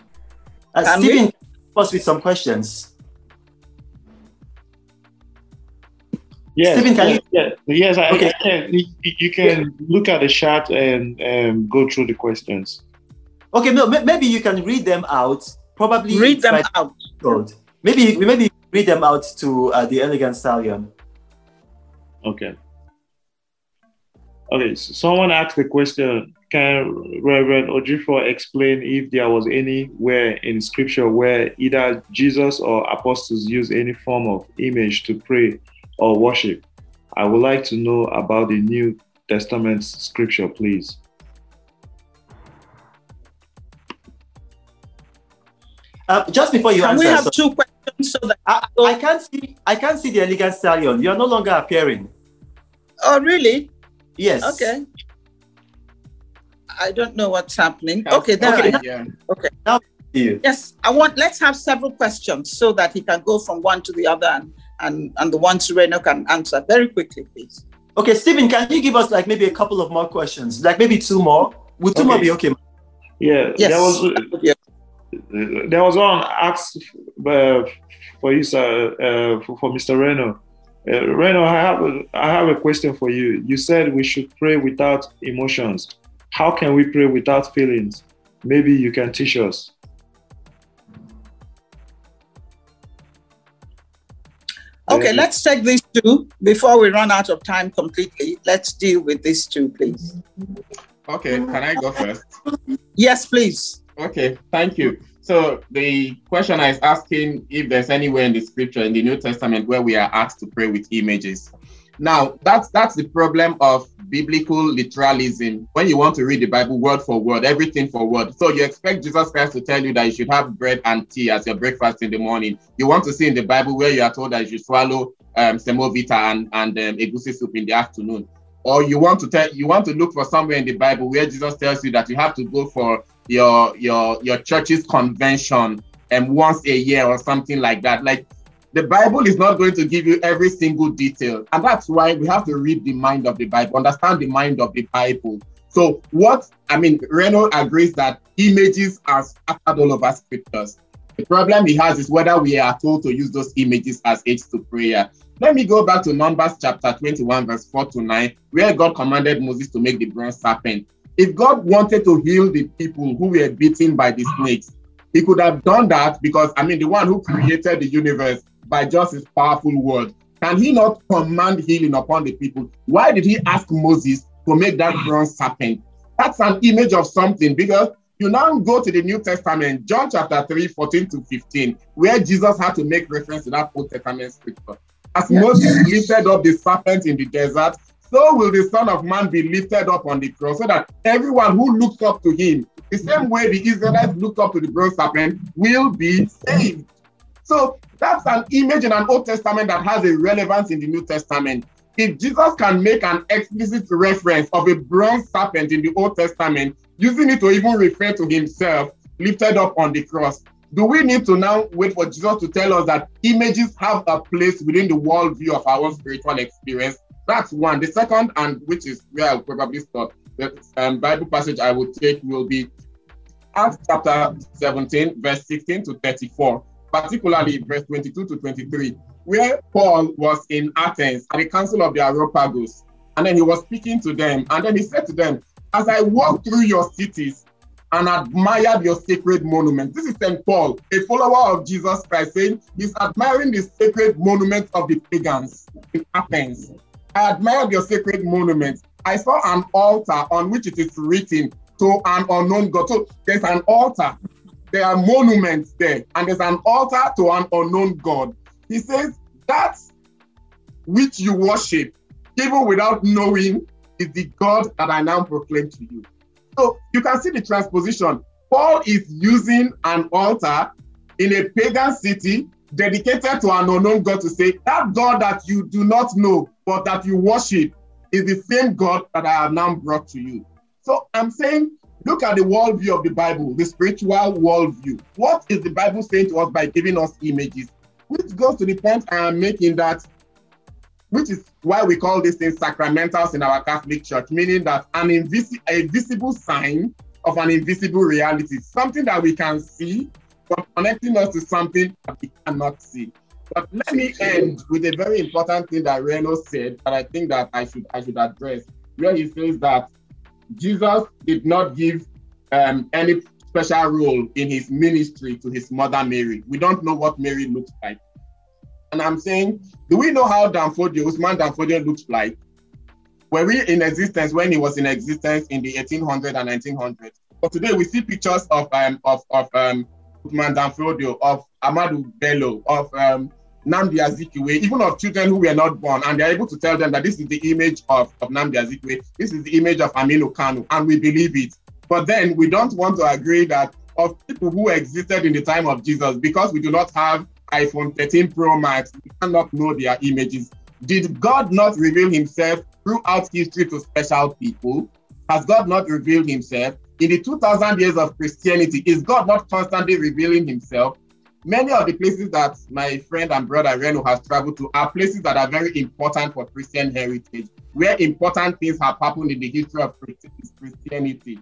Uh, Can Stephen, us with some questions. Yes, Stephen, can you? Yes, yes I, okay. I can. You can look at the chat and um, go through the questions. Okay, no, maybe you can read them out. Probably read them out. Maybe we maybe read them out to uh, the elegant stallion. Okay. Okay, so someone asked the question can Reverend Ojeifo explain if there was anywhere in scripture where either Jesus or apostles use any form of image to pray or worship? I would like to know about the New Testament scripture, please. Uh, just before you Can answer, we have so two questions so that I, I, can't see I can't see the elegant stallion. You are no longer appearing. Oh, really? Yes. Okay. I don't know what's happening. Okay, there okay, I am. Okay. Now, yes, I want. Let's have several questions so that he can go from one to the other, and and, and the ones Reno can answer very quickly, please. Okay, Stephen, can you give us like maybe a couple of more questions, like maybe two more? Would two okay. more be okay? Yeah. Yes. There was, yeah. there was one asked uh, for you, sir, uh, for, for Mr. Reno. Uh, Reno, I have a, I have a question for you. You said we should pray without emotions. How can we pray without feelings? Maybe you can teach us. Okay, uh, let's take these two before we run out of time completely. Let's deal with these two, please. Okay, can I go first? Yes, please. Okay, thank you. So the question is asking if there's anywhere in the scripture in the New Testament where we are asked to pray with images. Now, that's that's the problem of biblical literalism. When you want to read the Bible word for word, everything for word. So you expect Jesus Christ to tell you that you should have bread and tea as your breakfast in the morning. You want to see in the Bible where you are told that you swallow um, semovita and and um, egusi soup in the afternoon. Or you want to tell you want to look for somewhere in the Bible where Jesus tells you that you have to go for your your your church's convention and um, once a year or something like that. Like the Bible is not going to give you every single detail. And that's why we have to read the mind of the Bible, understand the mind of the Bible. So, what I mean, Reno agrees that images are scattered all over scriptures. The problem he has is whether we are told to use those images as aids to prayer. Let me go back to Numbers chapter 21, verse 4 to 9, where God commanded Moses to make the bronze serpent. If God wanted to heal the people who were beaten by the snakes, he could have done that because, I mean, the one who created the universe by just his powerful word. Can he not command healing upon the people? Why did he ask Moses to make that bronze serpent? That's an image of something because you now go to the New Testament, John chapter 3, 14 to 15, where Jesus had to make reference to that Old Testament scripture. As yes. Moses lifted up the serpent in the desert, so will the Son of Man be lifted up on the cross, so that everyone who looks up to him, the same way the Israelites looked up to the bronze serpent, will be saved. So that's an image in an Old Testament that has a relevance in the New Testament. If Jesus can make an explicit reference of a bronze serpent in the Old Testament, using it to even refer to himself lifted up on the cross, do we need to now wait for Jesus to tell us that images have a place within the worldview of our spiritual experience? That's one. The second, and which is where I'll probably stop, the um, Bible passage I will take will be Acts chapter 17, verse 16 to 34, particularly verse 22 to 23, where Paul was in Athens at the Council of the Areopagus. And then he was speaking to them. And then he said to them, As I walk through your cities, and admired your sacred monument. This is St. Paul, a follower of Jesus Christ, saying he's admiring the sacred monuments of the pagans in Athens. I admired your sacred monuments. I saw an altar on which it is written to an unknown God. So there's an altar, there are monuments there, and there's an altar to an unknown God. He says that which you worship, even without knowing, is the God that I now proclaim to you. So you can see the transposition. Paul is using an altar in a pagan city dedicated to an unknown God to say, that God that you do not know, but that you worship, is the same God that I have now brought to you. So I'm saying, look at the worldview of the Bible, the spiritual worldview. What is the Bible saying to us by giving us images? Which goes to the point I am making that which is why we call these things sacramentals in our Catholic Church, meaning that an invisi- a visible sign of an invisible reality, something that we can see, but connecting us to something that we cannot see. But let me end with a very important thing that Reno said that I think that I should I should address, where he says that Jesus did not give um, any special role in his ministry to his mother Mary. We don't know what Mary looks like. And I'm saying, do we know how Danfodio, Usman Danfodio looks like? Were we in existence when he was in existence in the 1800s and 1900s? But today we see pictures of um, of of um, Usman Danfodio, of Ahmadu Bello, of um, Nnamdi Azikiwe, even of children who were not born, and they're able to tell them that this is the image of, of Nnamdi Azikiwe, this is the image of Aminu Kano, and we believe it. But then we don't want to agree that of people who existed in the time of Jesus, because we do not have iPhone 13 Pro Max, we cannot know their images. Did God not reveal himself throughout history to special people? Has God not revealed himself? In the 2000 years of Christianity, is God not constantly revealing himself? Many of the places that my friend and brother Reno has traveled to are places that are very important for Christian heritage, where important things have happened in the history of Christianity.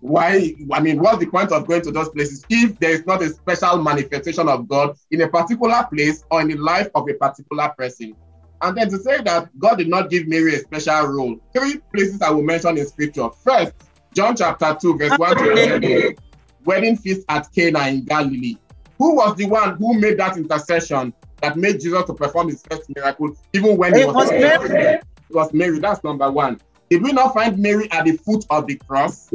Why i mean what's the point of going to those places if there is not a special manifestation of god in a particular place or in the life of a particular person? And then to say that god did not give mary a special role three places i will mention in scripture. First john chapter 2 verse 1 to 11 wedding feast at cana in galilee who was the one who made that intercession that made jesus to perform his first miracle even when he it was, mary. it was mary that's number one did we not find mary at the foot of the cross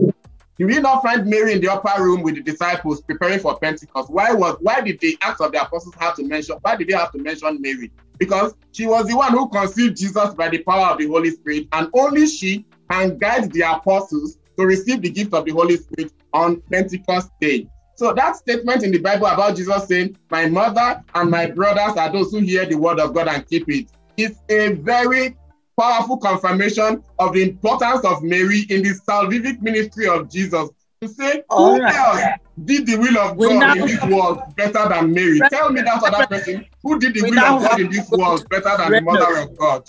did we not find Mary in the upper room with the disciples preparing for Pentecost? Why was why did the Acts of the Apostles have to mention? Why did they have to mention Mary? Because she was the one who conceived Jesus by the power of the Holy Spirit, and only she can guide the apostles to receive the gift of the Holy Spirit on Pentecost Day. So that statement in the Bible about Jesus saying, "My mother and my brothers are those who hear the word of God and keep it," is a very powerful confirmation of the importance of Mary in the salvific ministry of Jesus. To say, All who right. else did the will of We God in this world better than Mary? Right. Tell me that other person who did the We will of God in this world better than the mother of God.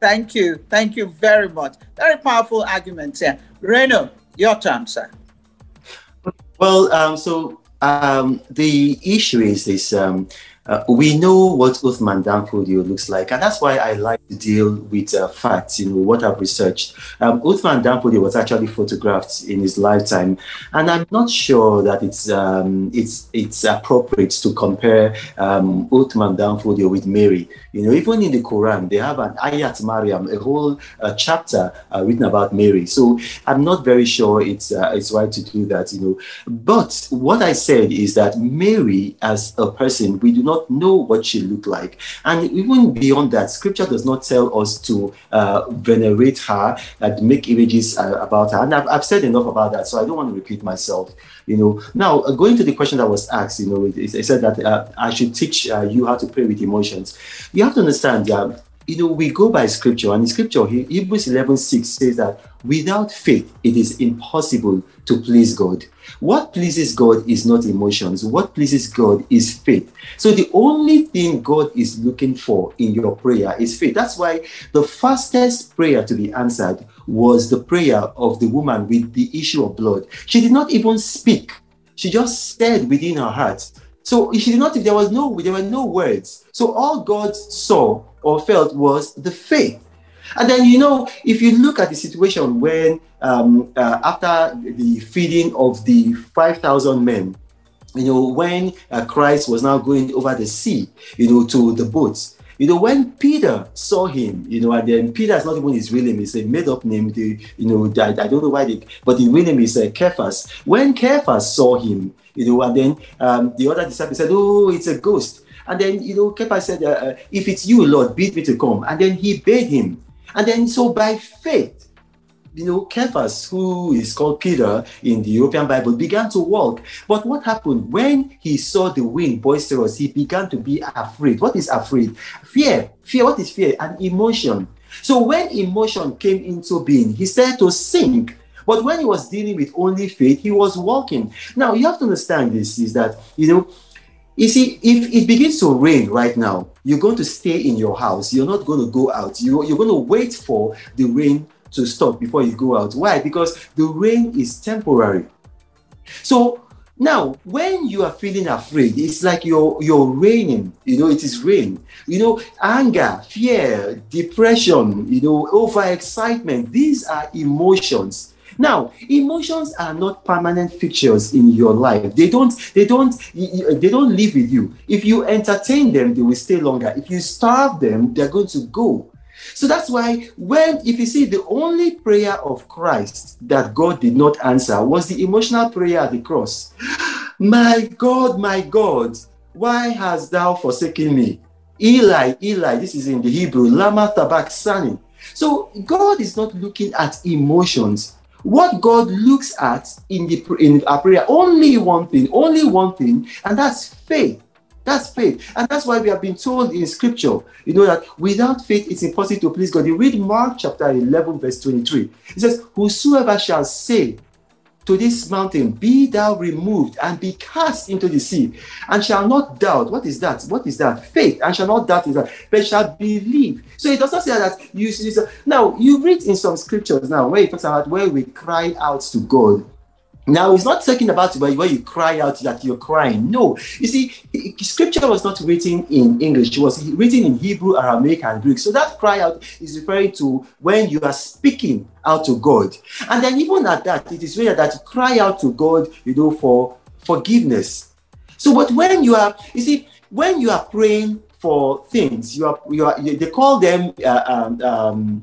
Thank you. Thank you very much. Very powerful arguments here. Reno, your turn, sir. Well, um, so um, the issue is this. Um, uh, we know what Uthman Danfodio looks like, and that's why I like to deal with uh, facts, you know, what I've researched. Um, Uthman Danfodio was actually photographed in his lifetime, and I'm not sure that it's um, it's it's appropriate to compare um, Uthman Danfodio with Mary. You know, even in the Quran, they have an Ayat Maryam, a whole uh, chapter uh, written about Mary. So I'm not very sure it's uh, it's right to do that, you know. But what I said is that Mary, as a person, we do not know what she looked like, and even beyond that, Scripture does not tell us to uh, venerate her and make images uh, about her. And I've, I've said enough about that, so I don't want to repeat myself. You know, now uh, going to the question that was asked, you know, it, it said that uh, I should teach uh, you how to pray with emotions. You have to understand that you know, we go by scripture, and in scripture, Hebrews 11 6 says that without faith, it is impossible to please God. What pleases God is not emotions. What pleases God is faith. So the only thing God is looking for in your prayer is faith. That's why the fastest prayer to be answered was the prayer of the woman with the issue of blood. She did not even speak. She just said within her heart. So she did not, there was no, there were no words. So all God saw or felt was the faith. And then, you know, if you look at the situation when, um, uh, after the feeding of the 5,000 men, you know, when uh, Christ was now going over the sea, you know, to the boats, you know, when Peter saw him, you know, and then Peter is not even his real name, it's a made up name. The, you know, I, I don't know why, they, but the real name is uh, Cephas. When Cephas saw him, you know, and then um, the other disciple said, Oh, it's a ghost. And then, you know, Cephas said, uh, uh, If it's you, Lord, bid me to come. And then he bade him. And then, so by faith, you know, Cephas, who is called Peter in the European Bible, began to walk. But what happened when he saw the wind boisterous? He began to be afraid. What is afraid? Fear. Fear. What is fear? An emotion. So when emotion came into being, he started to sink. But when he was dealing with only faith, he was walking. Now you have to understand this: is that you know you see, if it begins to rain right now, you're going to stay in your house. You're not going to go out. You, you're going to wait for the rain to stop before you go out. Why? Because the rain is temporary. So now, when you are feeling afraid, it's like you're you're raining. You know, it is rain. You know, anger, fear, depression. You know, overexcitement. These are emotions now, emotions are not permanent fixtures in your life. They don't, they don't, they don't live with you. If you entertain them, they will stay longer. If you starve them, they're going to go. So that's why when if you see the only prayer of Christ that God did not answer was the emotional prayer at the cross. My God, my God, why hast thou forsaken me? Eli, Eli, this is in the Hebrew, Lama Tabak Sani. So God is not looking at emotions. What God looks at in the in our prayer, only one thing, only one thing, and that's faith. That's faith. And that's why we have been told in scripture, you know, that without faith it's impossible to please God. You read Mark chapter 11, verse 23. It says, Whosoever shall say to this mountain, Be thou removed and be cast into the sea, and shall not doubt. What is that? What is that? Faith, and shall not doubt is that, but shall believe. So it does not say that you, now you read in some scriptures now where it talks about where we cry out to God now, it's not talking about where, you cry out that you're crying. No, you see, scripture was not written in English, it was written in Hebrew, Aramaic, and Greek. So that cry out is referring to when you are speaking out to God. And then, even at that, it is really that you cry out to God, you know, for forgiveness. So, but when you are, you see, when you are praying for things, you are, you are, they call them uh, um, um,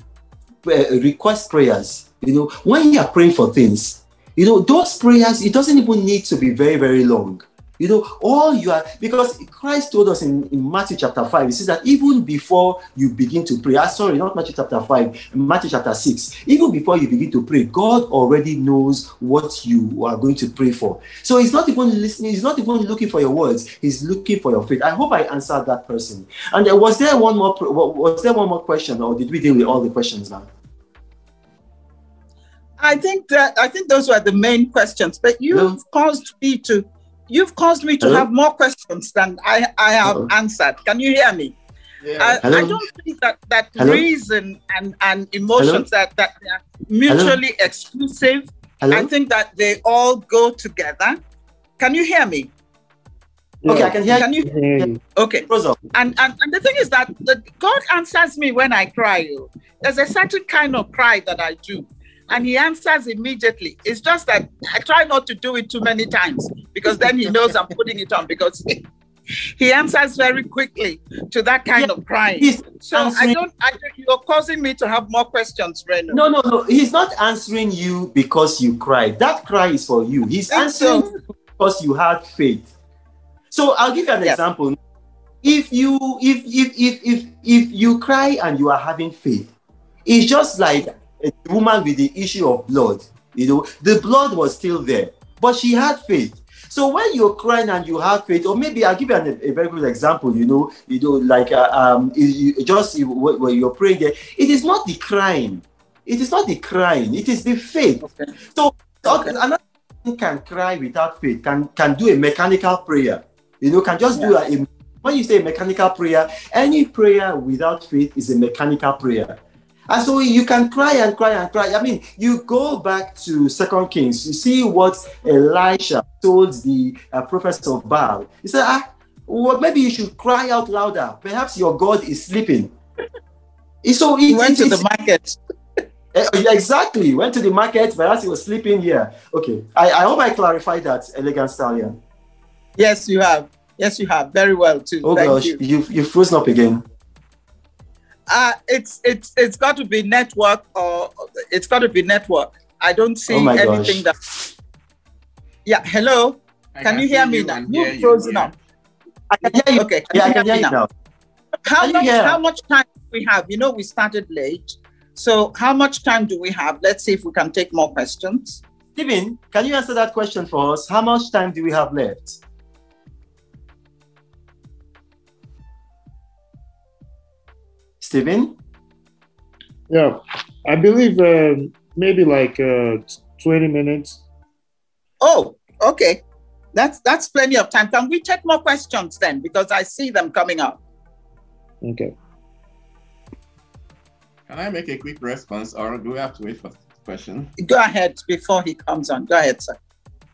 request prayers. You know, when you are praying for things, you know, those prayers, it doesn't even need to be very, very long. You know, all you are, because Christ told us in, in Matthew chapter 5, he says that even before you begin to pray, ah, sorry, not Matthew chapter 5, Matthew chapter 6, even before you begin to pray, God already knows what you are going to pray for. So he's not even listening, he's not even looking for your words, he's looking for your faith. I hope I answered that person. And was there one more was there one more question, or did we deal with all the questions now? I think that I think those were the main questions, but you've Hello? caused me to you've caused me to Hello? have more questions than I, I have Hello? answered. Can you hear me? Yeah. I, I, don't think that, that reason and, and emotions that, that they are mutually exclusive. I think that they all go together. Can you hear me? Yeah. Okay, I can hear can you. you? Okay. And, and and the thing is that the, God answers me when I cry. There's a certain kind of cry that I do and he answers immediately. It's just that I try not to do it too many times because then he knows I'm putting it on because he answers very quickly to that kind yeah, of crying. So answering. I don't, I, you're causing me to have more questions, Reno. No, no, no. He's not answering you because you cried. That cry is for you. He's answering so. because you had faith. So I'll give you an example. If you if if if if if you cry and you are having faith, it's just like a woman with the issue of blood. You know, the blood was still there, but she had faith. So when you're crying and you have faith, or maybe I'll give you an, a very good example. You know, you know, like uh, um, you, just you, when you're praying there, it is not the crying, it is not the crying, it is the faith. Okay. So Okay. another person can cry without faith, can can do a mechanical prayer. You know, can just do a, a when you say mechanical prayer, any prayer without faith is a mechanical prayer. And so you can cry and cry and cry. I mean, you go back to Second Kings, you see what Elisha told the uh, prophets of Baal. He said, ah, well, maybe you should cry out louder. Perhaps your God is sleeping. so it, He went it- to the market. Eh, exactly. Went to the market, perhaps he was sleeping here. Okay. I, I hope I clarified that, elegant stallion. Yes, you have. Yes, you have. Very well too. Oh Thank gosh, you. you you frozen up again. Uh, it's it's it's got to be network or it's got to be network. I don't see Oh anything gosh. that. Yeah. Hello. I Can you hear me now? You hear you, frozen yeah. up. I can hear you. Okay. Yeah, I can hear hear you now. How Can much? How much time do we have? You know, we started late. So how much time do we have? Let's see if we can take more questions. Stephen, can you answer that question for us? How much time do we have left? Stephen? Yeah, I believe um maybe like uh, 20 minutes. Oh, okay. That's that's plenty of time. Can we take more questions then? Because I see them coming up. Okay. Can I make a quick response, or do we have to wait for the question? Go ahead before he comes on. Go ahead, sir.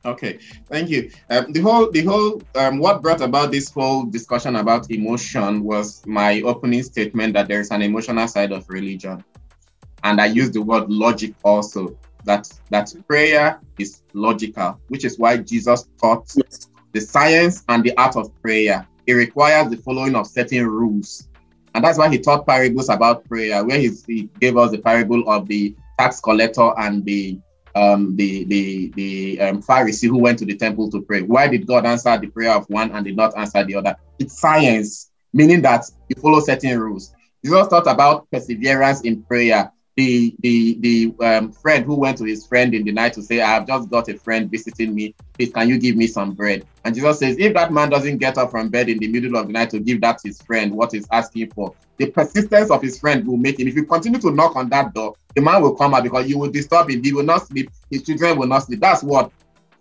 Okay, thank you. Um, the whole, the whole, um, what brought about this whole discussion about emotion was my opening statement that there is an emotional side of religion, and I used the word logic also. That that prayer is logical, which is why Jesus taught Yes. the science and the art of prayer. It requires the following of certain rules, and that's why he taught parables about prayer, where he, he gave us the parable of the tax collector and the um, the the the um, Pharisee who went to the temple to pray. Why did God answer the prayer of one and did not answer the other? It's science, meaning that you follow certain rules. Jesus taught about perseverance in prayer. The the the um, friend who went to his friend in the night to say, "I have just got a friend visiting me. Please, can you give me some bread?" And Jesus says, "If that man doesn't get up from bed in the middle of the night to give that his friend what he's asking for, the persistence of his friend will make him. If you continue to knock on that door, the man will come out because you will disturb him. He will not sleep. His children will not sleep. That's what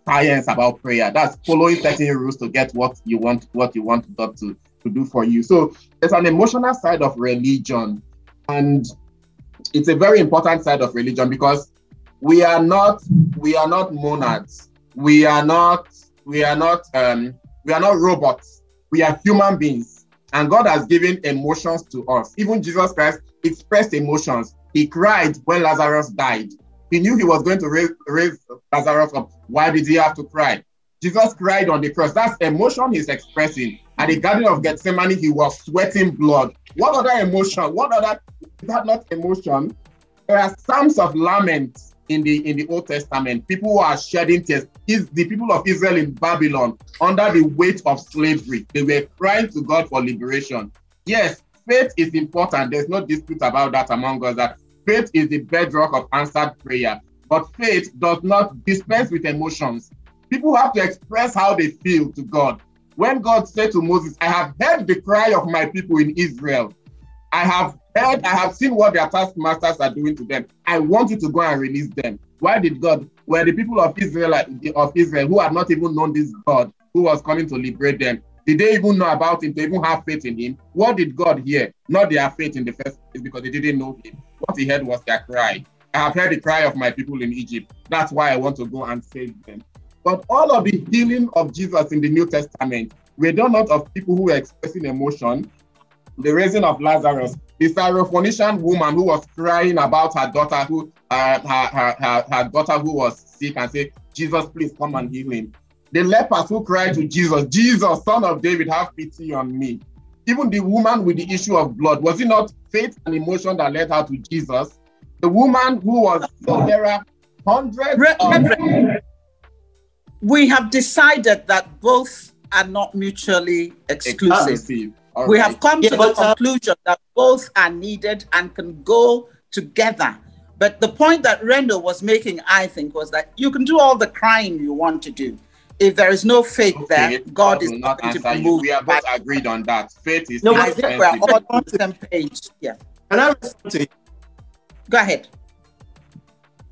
science about prayer. That's following certain rules to get what you want, what you want God to, to do for you. So there's an emotional side of religion, and it's a very important side of religion because we are not we are not monads. We are not we are not um we are not robots. We are human beings. And God has given emotions to us. Even Jesus Christ expressed emotions. He cried when Lazarus died. He knew he was going to raise, raise Lazarus up. Why did he have to cry? Jesus cried on the cross. That's emotion he's expressing. At the Garden of Gethsemane, he was sweating blood. What other emotion? What other is that not emotion? There are psalms of lament in the in the Old Testament. People who are shedding tears. Is the people of Israel in Babylon under the weight of slavery. They were crying to God for liberation. Yes, faith is important. There's no dispute about that among us. That faith is the bedrock of answered prayer. But faith does not dispense with emotions. People have to express how they feel to God. When God said to Moses, I have heard the cry of my people in Israel. I have heard, I have seen what their taskmasters are doing to them. I want you to go and release them. Why did God, were the people of Israel of Israel who had not even known this God who was coming to liberate them? Did they even know about him to even have faith in him? What did God hear? Not their faith in the first place because they didn't know him. What he heard was their cry. I have heard the cry of my people in Egypt. That's why I want to go and save them. But all of the healing of Jesus in the New Testament were done not of people who were expressing emotion. The raising of Lazarus, the Syrophoenician woman who was crying about her daughter, who uh, her, her, her, her daughter who was sick, and say, "Jesus, please come and heal him." The lepers who cried to Jesus, "Jesus, Son of David, have pity on me." Even the woman with the issue of blood, was it not faith and emotion that led her to Jesus? The woman who was so there are hundreds Re- of we have decided that both are not mutually exclusive. exclusive. All we have come Yeah, to but, the uh, conclusion that both are needed and can go together. But the point that Reno was making, I think, was that you can do all the crying you want to do. if there is no faith Okay, there, God is not going to answer be you. moved. We are by- both agreed on that. Faith is No, I think we're all on the same page. Yeah. Can I respond to it? Go ahead.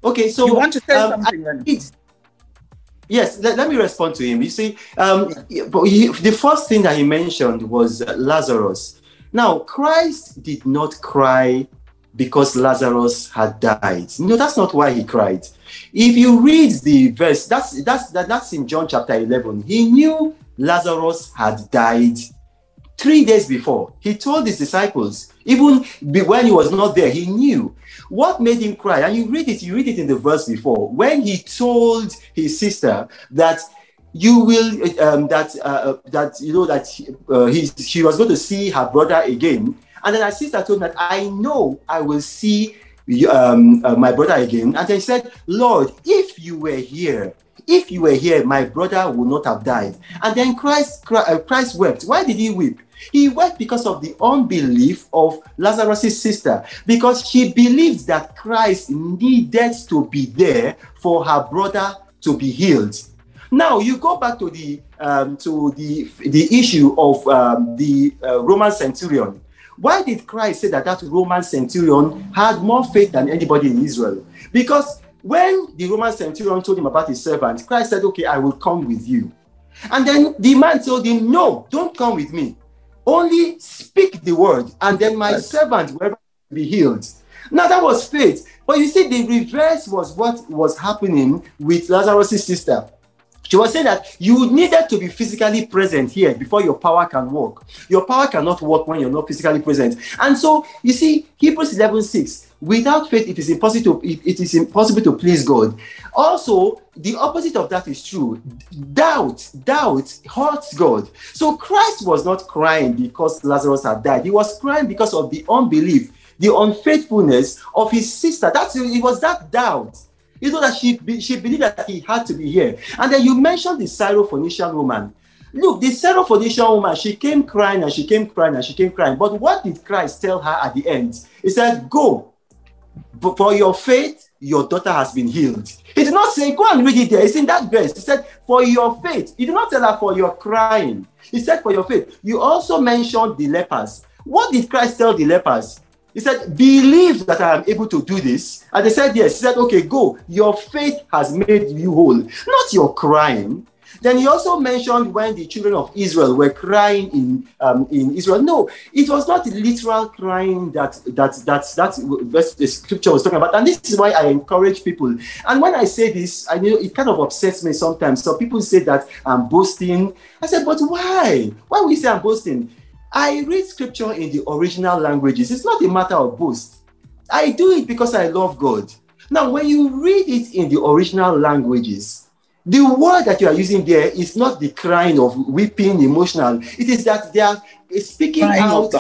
Okay, so you want to say um, something, Reno? Yes, let, let me respond to him. You see, um, but he, the first thing that he mentioned was Lazarus. Now, Christ did not cry because Lazarus had died. No, that's not why he cried. If you read the verse, that's that's that, that's in John chapter 11. He knew Lazarus had died three days before. He told his disciples, even when he was not there, he knew what made him cry. And you read it, you read it in the verse before when he told his sister that you will um, that uh, that you know that uh, he, she was going to see her brother again, and then her sister told him that I know I will see um, uh, my brother again, and they said, Lord, if you were here. If you were here, my brother would not have died. And then Christ, uh, Christ wept. Why did he weep? He wept because of the unbelief of Lazarus' sister, because she believed that Christ needed to be there for her brother to be healed. Now you go back to the um, to the the issue of um, the uh, Roman centurion. Why did Christ say that that Roman centurion had more faith than anybody in Israel? Because when the Roman centurion told him about his servant, Christ said, "Okay, I will come with you." And then the man told him, "No, don't come with me. Only speak the word, and then my Right. servant will be healed." Now that was faith, but you see, the reverse was what was happening with Lazarus' sister. She was saying that you needed to be physically present here before your power can work. Your power cannot work when you're not physically present. And so you see, Hebrews 11 6, without faith, it is impossible to it, it is impossible to please God. Also, the opposite of that is true. Doubt, doubt hurts God. So Christ was not crying because Lazarus had died. He was crying because of the unbelief, the unfaithfulness of his sister. That's it was that doubt. You know that she she believed that he had to be here. And then you mentioned the Syrophoenician woman. Look, the Syrophoenician woman, she came crying and she came crying and she came crying. But what did Christ tell her at the end? He said, Go, but for your faith, your daughter has been healed. He did not say, Go and read it there. It's in that verse. He said, For your faith. He did not tell her for your crying. He said, For your faith. You also mentioned the lepers. What did Christ tell the lepers? He said, Believe that I am able to do this. And they said, Yes. He said, Okay, go. Your faith has made you whole, not your crying. Then he also mentioned when the children of Israel were crying in um, in Israel. No, it was not literal crying that that that that the scripture was talking about. And this is why I encourage people. And when I say this, I know it kind of upsets me sometimes. So people say that I'm boasting. I said, but why? Why you say I'm boasting? I read scripture in the original languages. It's not a matter of boast. I do it because I love God. Now, when you read it in the original languages, the word that you are using there is not the crying of weeping, emotional. It is that they are speaking Crying out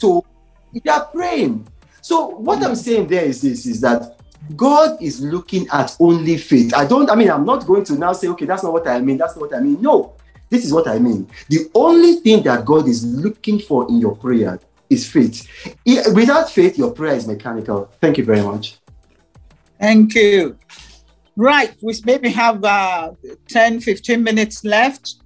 to, they are praying. So, what I'm saying there is this is that God is looking at only faith. I don't, I mean, I'm not going to now say, okay, that's not what I mean, that's not what I mean. No, this is what I mean. The only thing that God is looking for in your prayer is faith. Without faith, your prayer is mechanical. Thank you very much. Thank you. Right, we maybe have uh, 10, 15 minutes left.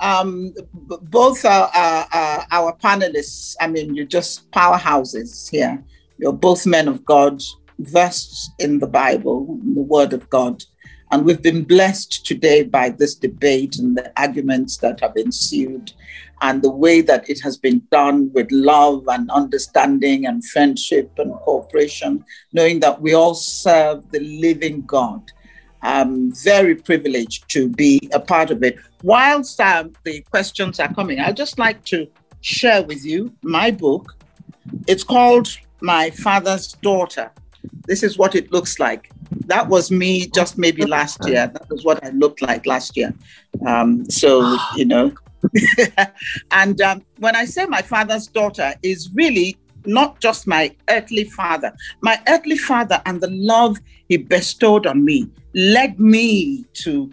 Um, b- both are, are our panelists, I mean, you're just powerhouses here. You're both men of God, versed in the Bible, in the Word of God. And we've been blessed today by this debate and the arguments that have ensued, and the way that it has been done with love and understanding and friendship and cooperation knowing that we all serve the living God. I'm very privileged to be a part of it. Whilst the questions are coming, I'd just like to share with you my book. It's called My Father's Daughter. This is what it looks like. That was me just maybe last year. That was what I looked like last year. Um, so, you know. and um, when I say my father's daughter, is really not just my earthly father. My earthly father and the love he bestowed on me led me to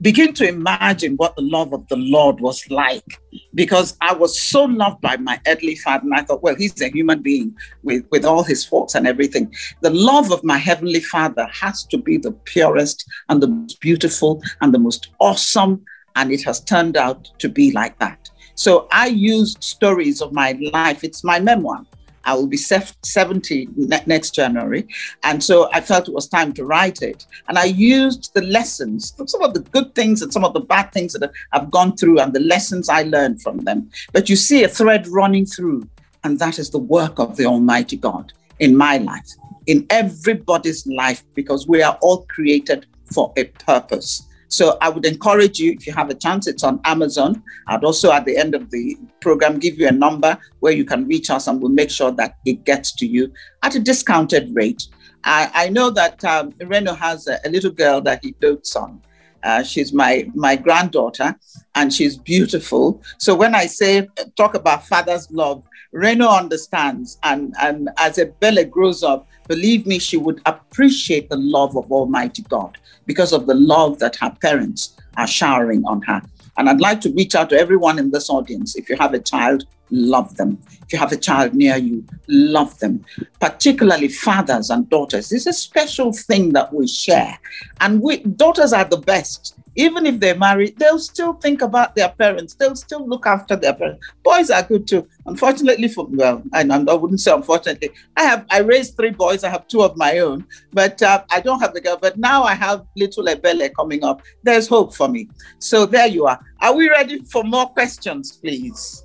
begin to imagine what the love of the Lord was like because I was so loved by my earthly father. And I thought, well, he's a human being with, with all his faults and everything. The love of my heavenly father has to be the purest and the most beautiful and the most awesome and it has turned out to be like that. So I use stories of my life. It's my memoir. I will be 70 next January. And so I felt it was time to write it. And I used the lessons, some of the good things and some of the bad things that I've gone through and the lessons I learned from them. But you see a thread running through, and that is the work of the Almighty God in my life, in everybody's life, because we are all created for a purpose. So I would encourage you, if you have a chance, it's on Amazon. I'd also, at the end of the program, give you a number where you can reach us and we'll make sure that it gets to you at a discounted rate. I, I know that um, Reno has a, a, little girl that he dotes on. Uh, she's my my granddaughter, and she's beautiful. So when I say talk about father's love, Reno understands, and and as Ebele grows up, believe me, she would appreciate the love of Almighty God because of the love that her parents are showering on her. And I'd like to reach out to everyone in this audience. If you have a child, love them. If you have a child near you, love them. Particularly fathers and daughters. It's a special thing that we share. And we, daughters are the best even if they're married, they'll still think about their parents. They'll still look after their parents. Boys are good too. Unfortunately, for well, I, I wouldn't say unfortunately. I have I raised three boys. I have two of my own, but uh, I don't have a girl. But now I have little Ebele coming up. There's hope for me. So there you are. Are we ready for more questions, please?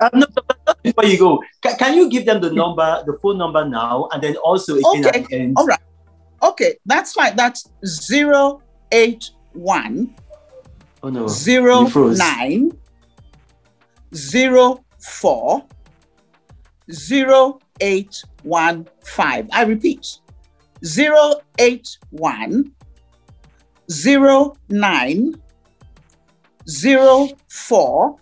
Uh, no, before you go, can, can, you give them the number, the phone number now, and then also okay. at the end? All right. Okay, that's fine. That's zero eight one oh, no. zero nine zero four zero eight one five. I repeat, zero eight one zero nine zero four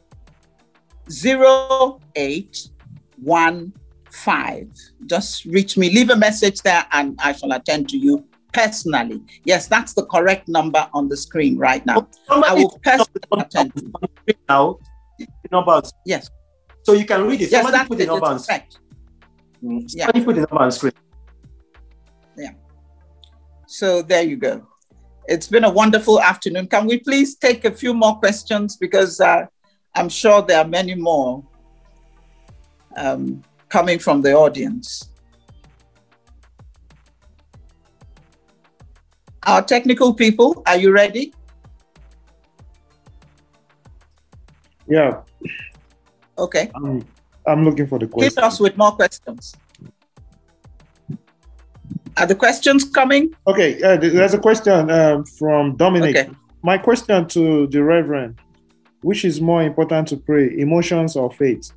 zero eight one five. Just reach me, leave a message there, and I shall attend to you personally. Yes, that's the correct number on the screen right now. I will personally attend Now, numbers. Yes. So you can read it. Yes, Somebody put the number on screen. Mm, somebody yeah. put the number on screen. Yeah. So there you go. It's been a wonderful afternoon. Can we please take a few more questions because uh, I'm sure there are many more um, coming from the audience. Our technical people, are you ready? Yeah. Okay. I'm, I'm looking for the questions. Hit us with more questions. Are the questions coming? Okay, uh, there's a question um, from Dominic. Okay. My question to the Reverend which is more important to pray, emotions or faith?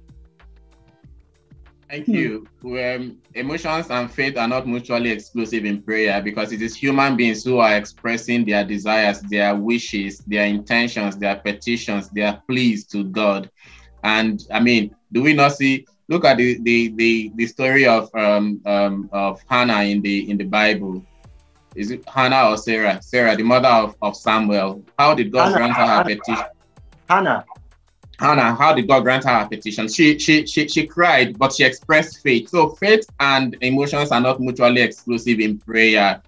Thank you. Um, emotions and faith are not mutually exclusive in prayer because it is human beings who are expressing their desires, their wishes, their intentions, their petitions, their pleas to God. And I mean, do we not see? Look at the the the, the story of um, um of Hannah in the in the Bible. Is it Hannah or Sarah? Sarah, the mother of, of Samuel. How did God Hannah, grant her her petition? Hannah. Hannah, how did God grant her a petition? She, she she she cried, but she expressed faith. So faith and emotions are not mutually exclusive in prayer.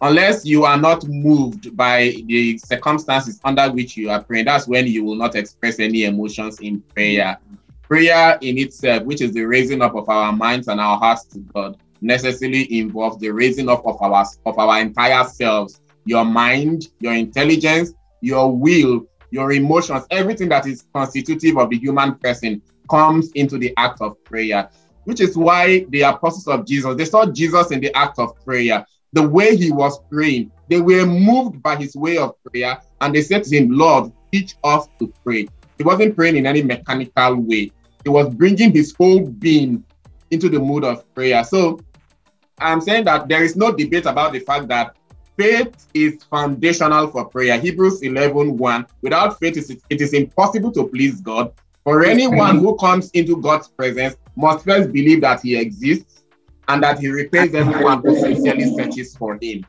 Unless you are not moved by the circumstances under which you are praying, that's when you will not express any emotions in prayer. Prayer in itself, which is the raising up of our minds and our hearts to God, necessarily involves the raising up of our of our entire selves, your mind, your intelligence, your will, your emotions, everything that is constitutive of the human person comes into the act of prayer, which is why the apostles of Jesus, they saw Jesus in the act of prayer. The way he was praying, they were moved by his way of prayer and they said to him, Lord, teach us to pray. He wasn't praying in any mechanical way, he was bringing his whole being into the mood of prayer. So I'm saying that there is no debate about the fact that faith is foundational for prayer. Hebrews 11 1. Without faith, it is impossible to please God. For anyone who comes into God's presence must first believe that He exists and that He repays everyone who sincerely searches for Him.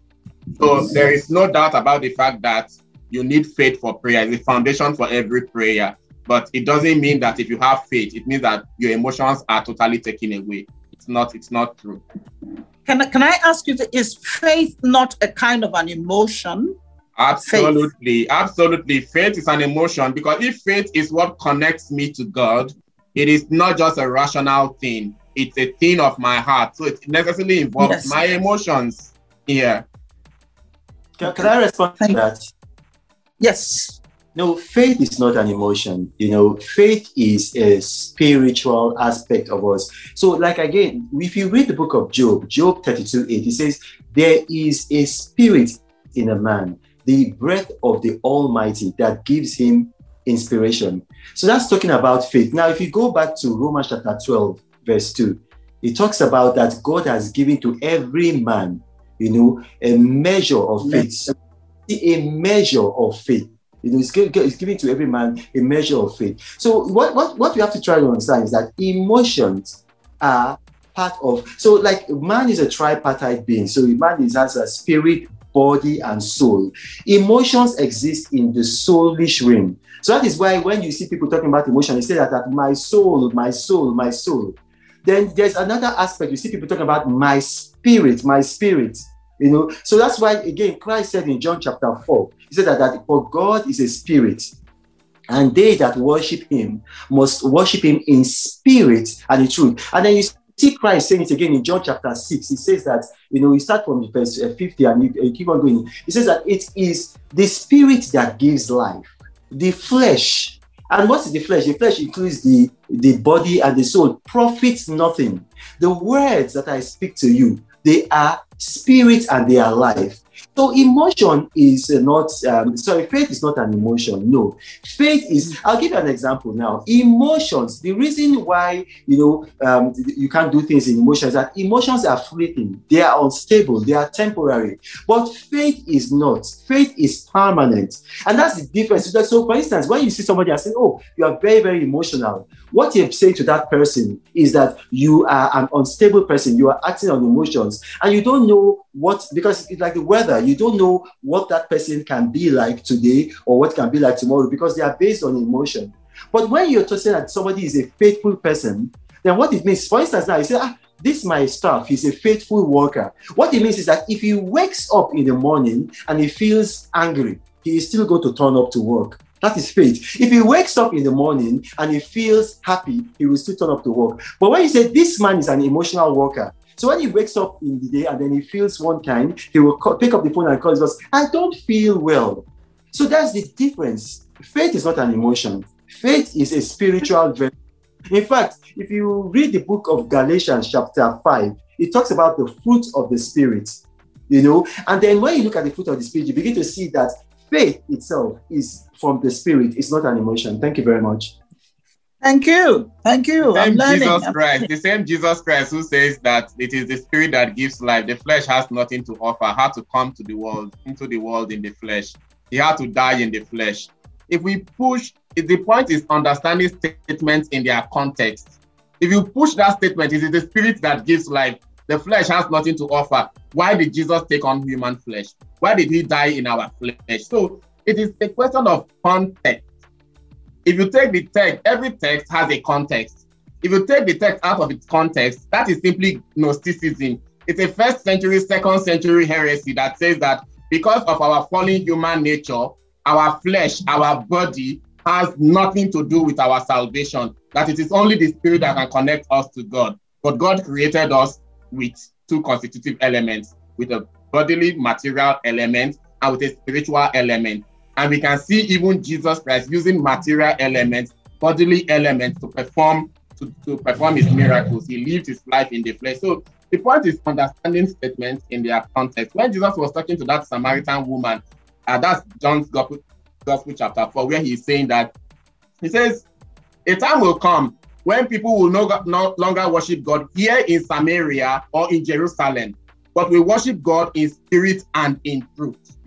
So there is no doubt about the fact that you need faith for prayer. It's the foundation for every prayer. But it doesn't mean that if you have faith, it means that your emotions are totally taken away. It's not, it's not true. Can, can I ask you, is faith not a kind of an emotion? Absolutely, faith. absolutely. Faith is an emotion because if faith is what connects me to God, it is not just a rational thing, it's a thing of my heart. So it necessarily involves yes. my emotions here. Can, can I respond to that? Yes. No, faith is not an emotion. You know, faith is a spiritual aspect of us. So, like again, if you read the book of Job, Job 32 8, it says, There is a spirit in a man, the breath of the Almighty that gives him inspiration. So that's talking about faith. Now, if you go back to Romans chapter 12, verse 2, it talks about that God has given to every man, you know, a measure of faith. A measure of faith. You know, it's, it's giving to every man a measure of faith. So what, what, what we have to try to understand is that emotions are part of so like man is a tripartite being. So man is has a spirit, body, and soul. Emotions exist in the soulish realm. So that is why when you see people talking about emotion, they say that, that my soul, my soul, my soul. Then there's another aspect. You see people talking about my spirit, my spirit. You know, so that's why again Christ said in John chapter 4, he said that, that for God is a spirit, and they that worship him must worship him in spirit and in truth. And then you see Christ saying it again in John chapter 6. He says that, you know, we start from verse uh, 50 and you, you keep on going. He says that it is the spirit that gives life, the flesh. And what is the flesh? The flesh includes the, the body and the soul, profits nothing. The words that I speak to you, they are spirit and they are life. So emotion is not um, sorry, faith is not an emotion. No, faith is. I'll give you an example now. Emotions. The reason why you know um, you can't do things in emotions that emotions are fleeting. They are unstable. They are temporary. But faith is not. Faith is permanent, and that's the difference. So, for instance, when you see somebody and say, "Oh, you are very very emotional," what you're saying to that person is that you are an unstable person. You are acting on emotions, and you don't know what because it's like the weather you don't know what that person can be like today or what can be like tomorrow because they are based on emotion. But when you're saying that somebody is a faithful person, then what it means, for instance, now you say, ah, this my staff, he's a faithful worker. What it means is that if he wakes up in the morning and he feels angry, he is still going to turn up to work. That is faith. If he wakes up in the morning and he feels happy, he will still turn up to work. But when you say this man is an emotional worker, so when he wakes up in the day and then he feels one kind, he will pick up the phone and call us, I don't feel well. So that's the difference. Faith is not an emotion. Faith is a spiritual version. In fact, if you read the book of Galatians, chapter 5, it talks about the fruit of the Spirit, you know. And then when you look at the fruit of the Spirit, you begin to see that faith itself is from the Spirit, it's not an emotion. Thank you very much. Thank you. Thank you. The same Jesus Christ, the same Jesus Christ who says that it is the spirit that gives life. The flesh has nothing to offer, had to come to the world, into the world in the flesh. He had to die in the flesh. If we push, if the point is understanding statements in their context. If you push that statement, it is the spirit that gives life. The flesh has nothing to offer. Why did Jesus take on human flesh? Why did he die in our flesh? So it is a question of context if you take the text, every text has a context. If you take the text out of its context, that is simply Gnosticism. It's a first century, second century heresy that says that because of our fallen human nature, our flesh, our body has nothing to do with our salvation, that it is only the spirit that can connect us to God. But God created us with two constitutive elements, with a bodily material element and with a spiritual element. And we can see even Jesus Christ using material elements, bodily elements to perform to, to perform his miracles. He lived his life in the flesh. So the point is understanding statements in their context. When Jesus was talking to that Samaritan woman, uh, that's John's Gospel, Gospel chapter 4, where he's saying that he says, A time will come when people will no, no longer worship God here in Samaria or in Jerusalem, but we worship God in spirit and in truth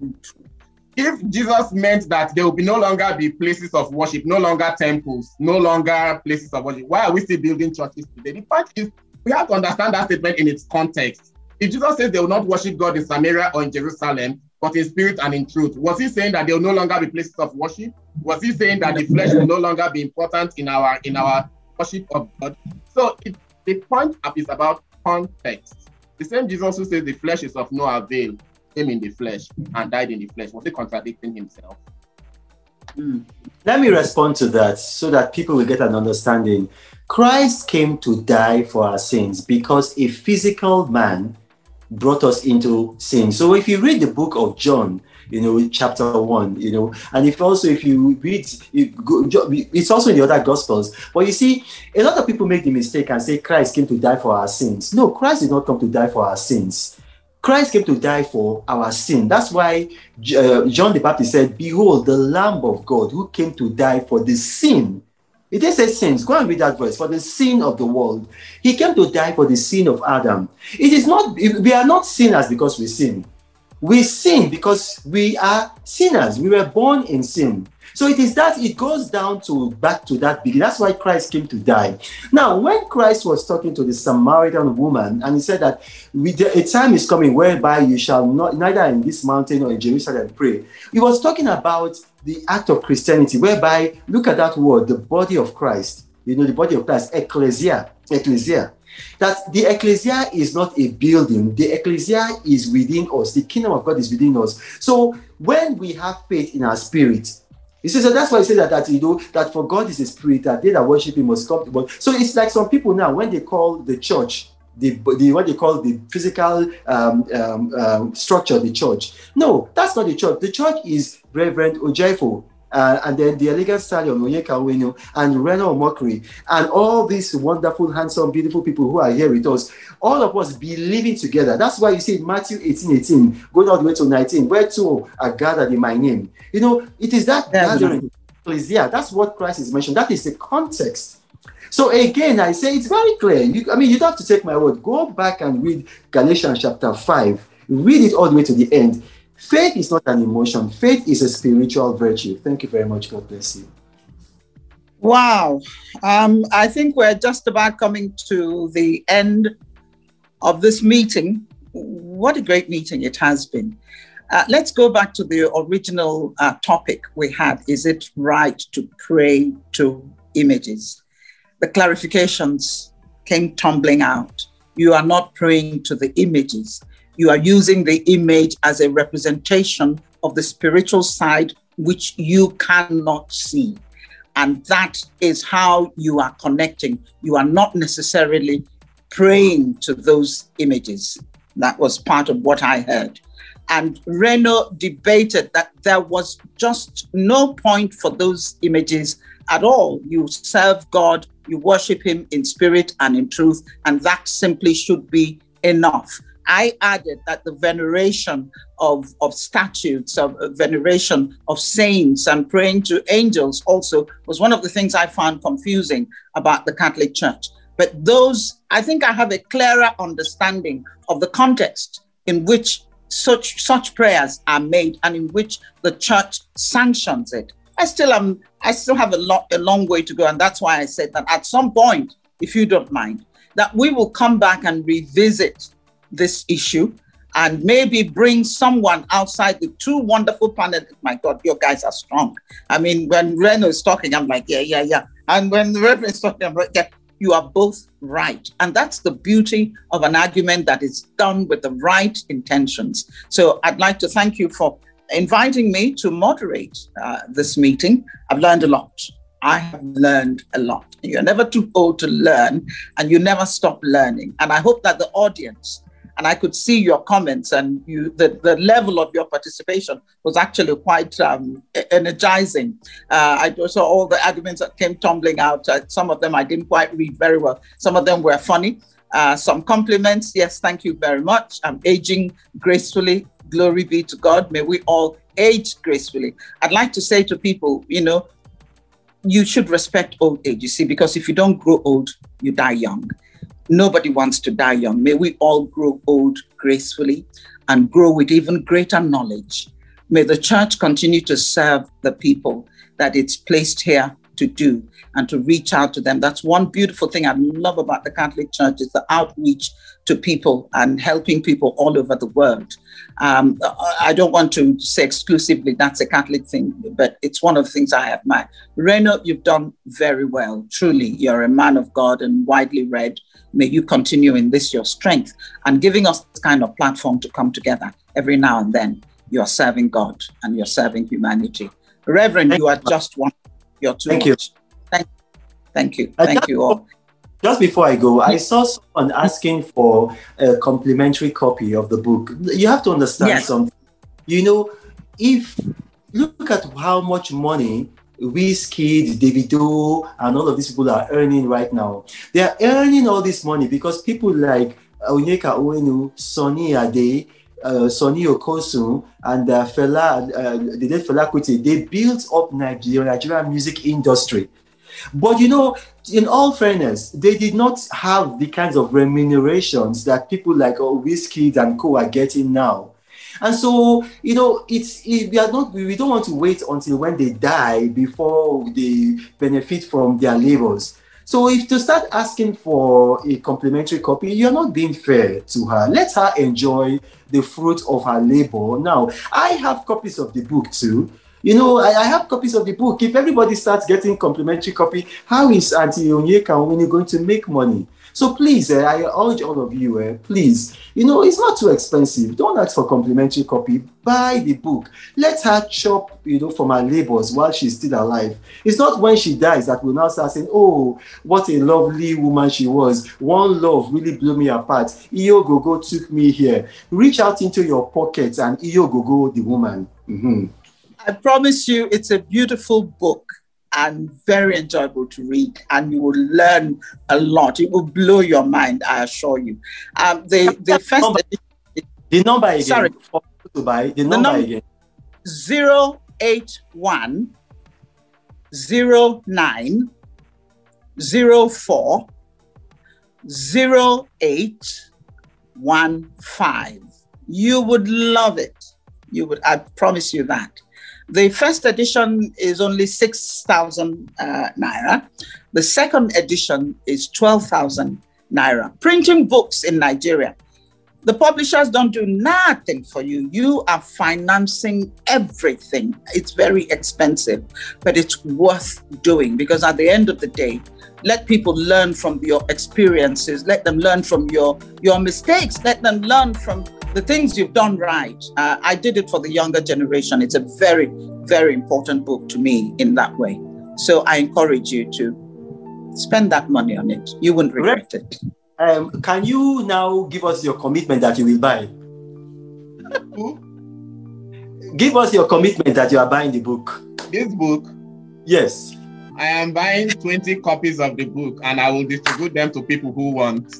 if Jesus meant that there will be no longer be places of worship, no longer temples, no longer places of worship, why are we still building churches today? The point is, we have to understand that statement in its context. If Jesus says they will not worship God in Samaria or in Jerusalem, but in spirit and in truth, was he saying that there will no longer be places of worship? Was he saying that the flesh will no longer be important in our in our worship of God? So it, the point up is about context. The same Jesus who says the flesh is of no avail came in the flesh and died in the flesh? Was he contradicting himself? Mm. Let me respond to that so that people will get an understanding. Christ came to die for our sins because a physical man brought us into sin. So if you read the book of John, you know, chapter one, you know, and if also if you read, it's also in the other gospels. But you see, a lot of people make the mistake and say Christ came to die for our sins. No, Christ did not come to die for our sins. Christ came to die for our sin. That's why uh, John the Baptist said, Behold, the Lamb of God who came to die for the sin. It didn't say sins. Go and read that verse. For the sin of the world. He came to die for the sin of Adam. It is not, we are not sinners because we sin. We sin because we are sinners. We were born in sin. So it is that it goes down to back to that beginning. That's why Christ came to die. Now, when Christ was talking to the Samaritan woman, and he said that a time is coming whereby you shall not neither in this mountain or in Jerusalem pray. He was talking about the act of Christianity, whereby look at that word, the body of Christ. You know, the body of Christ, ecclesia, ecclesia that the ecclesia is not a building the ecclesia is within us the kingdom of god is within us so when we have faith in our spirit he says, so that's why he said that, that you know that for God is a spirit that they that worship him must come to God. So it's like some people now when they call the church the, the what they call the physical um, um, um, structure the church. No, that's not the church. The church is Reverend Ojeifo uh, and then the elegant stallion Onyeka Onwenu and Reno Omokri and all these wonderful, handsome, beautiful people who are here with us, all of us be living together. That's why you see Matthew 18, 18, going all the way to 19, where two are gathered in my name. You know, it is that gathering. Yeah, that's what Christ is mentioned. That is the context. So again, I say it's very clear. You, I mean, you don't have to take my word. Go back and read Galatians chapter 5. Read it all the way to the end Faith is not an emotion, faith is a spiritual virtue. Thank you very much. God bless you. Wow. Um, I think we're just about coming to the end of this meeting. What a great meeting it has been. Uh, let's go back to the original uh, topic we had. Is it right to pray to images? The clarifications came tumbling out. You are not praying to the images, you are using the image as a representation of the spiritual side which you cannot see. And that is how you are connecting. You are not necessarily praying to those images. That was part of what I heard. And Reno debated that there was just no point for those images at all. You serve God, you worship Him in spirit and in truth, and that simply should be enough. I added that the veneration of, of statues, of veneration of saints, and praying to angels also was one of the things I found confusing about the Catholic Church. But those, I think I have a clearer understanding of the context in which such such prayers are made and in which the church sanctions it. I still am I still have a lot a long way to go. And that's why I said that at some point, if you don't mind, that we will come back and revisit this issue and maybe bring someone outside the two wonderful panelists. My God, your guys are strong. I mean, when Reno is talking, I'm like, yeah, yeah, yeah. And when the Reverend is talking, I'm like, yeah, you are both right. And that's the beauty of an argument that is done with the right intentions. So I'd like to thank you for inviting me to moderate uh, this meeting. I've learned a lot. I have learned a lot. You're never too old to learn, and you never stop learning. And I hope that the audience and I could see your comments and you the, the level of your participation was actually quite um, energizing. Uh, I saw all the arguments that came tumbling out. Uh, some of them I didn't quite read very well. Some of them were funny. Uh, some compliments. Yes, thank you very much. I'm aging gracefully. Glory be to God. May we all age gracefully. I'd like to say to people, you know, you should respect old age, you see, because if you don't grow old, you die young. Nobody wants to die young. May we all grow old gracefully and grow with even greater knowledge. May the church continue to serve the people that it's placed here to do and to reach out to them. That's one beautiful thing I love about the Catholic Church is the outreach to people and helping people all over the world. Um, I don't want to say exclusively that's a Catholic thing, but it's one of the things I admire. Reno, you've done very well. Truly, you're a man of God and widely read. May you continue in this, your strength, and giving us this kind of platform to come together every now and then. You're serving God and you're serving humanity. Reverend, Thank you are just one. You're too Thank much. You. Thank, thank you. Thank uh, you all. Just before I go, I saw someone asking for a complimentary copy of the book. You have to understand yes. something. You know, if look at how much money Wizkid, Davido, and all of these people are earning right now. They are earning all this money because people like Onyeka Onwenu, Sunny Ade, uh, Sonny Okosun, and uh, Fela, uh, the late Fela Kuti, they built up Nigeria, Nigerian music industry. But you know, in all fairness, they did not have the kinds of remunerations that people like oh, Wizkid and Co are getting now. And so, you know, it's it, we are not we don't want to wait until when they die before they benefit from their labors. So if to start asking for a complimentary copy, you're not being fair to her. Let her enjoy the fruit of her labor. Now, I have copies of the book too. You know, I, I, have copies of the book. If everybody starts getting complimentary copy, how is Auntie Onyeka you're going to make money? So please, uh, I urge all of you, uh, please, you know, it's not too expensive. Don't ask for complimentary copy. Buy the book. Let her chop, you know, from her labors while she's still alive. It's not when she dies that we'll now start saying, oh, what a lovely woman she was. One love really blew me apart. Gogo took me here. Reach out into your pocket and Gogo, the woman. Mm-hmm. I promise you, it's a beautiful book and very enjoyable to read, and you will learn a lot. It will blow your mind, I assure you. Um, the the first number, the number again. Sorry, to buy the number, the number again. Zero eight one zero nine zero four zero eight one five. You would love it. You would. I promise you that. The first edition is only 6,000 uh, naira. The second edition is 12,000 naira. Printing books in Nigeria. The publishers don't do nothing for you. You are financing everything. It's very expensive, but it's worth doing because at the end of the day, let people learn from your experiences. Let them learn from your, your mistakes. Let them learn from the things you've done right. Uh, I did it for the younger generation. It's a very, very important book to me in that way. So I encourage you to spend that money on it. You wouldn't regret it. Um, can you now give us your commitment that you will buy? give us your commitment that you are buying the book. This book? Yes. I am buying 20 copies of the book and I will distribute them to people who want.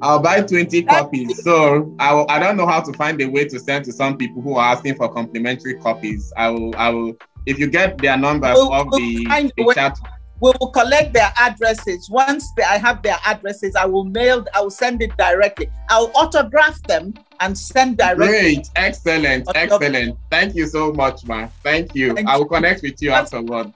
I'll buy 20 copies. So I, will, I don't know how to find a way to send to some people who are asking for complimentary copies. I will, I will, if you get their numbers we'll, of we'll the, the chat. We will collect their addresses. Once they, I have their addresses, I will mail, I will send it directly. I'll autograph them and send directly. Great, excellent, excellent. Thank you so much, man. Thank you. Thank I will connect with you afterward.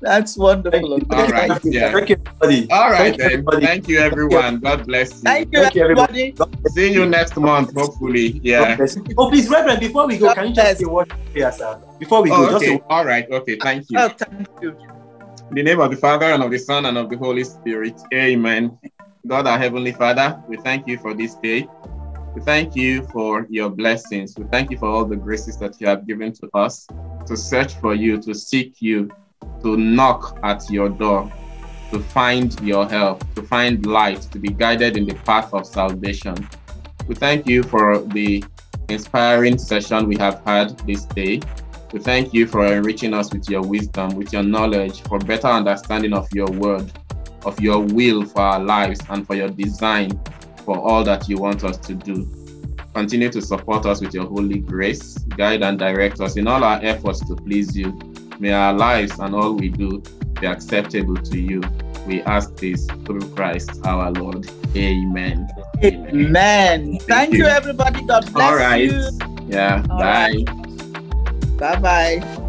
That's wonderful. All right. Thank you. Yeah. Thank you, everybody. All right, Thank then. Everybody. Thank you, everyone. God bless you. Thank you, Thank everybody. See you next month, hopefully. Yeah. Oh, please, Reverend, before we go, God can you just say what prayer, sir? Before we go, oh, okay. All right. Okay. Thank you. Oh, thank you. In the name of the Father and of the Son and of the Holy Spirit. Amen. God, our Heavenly Father, we thank you for this day. We thank you for your blessings. We thank you for all the graces that you have given to us to search for you, to seek you, to knock at your door, to find your help, to find light, to be guided in the path of salvation. We thank you for the inspiring session we have had this day. We thank you for enriching us with your wisdom, with your knowledge, for better understanding of your word, of your will for our lives, and for your design for all that you want us to do. Continue to support us with your holy grace, guide and direct us in all our efforts to please you May our lives and all we do be acceptable to you. We ask this through Christ our Lord. Amen. Amen. Amen. Thank, Thank you. you. everybody. God bless you. all right. you. Yeah. All bye. Right. Bye bye.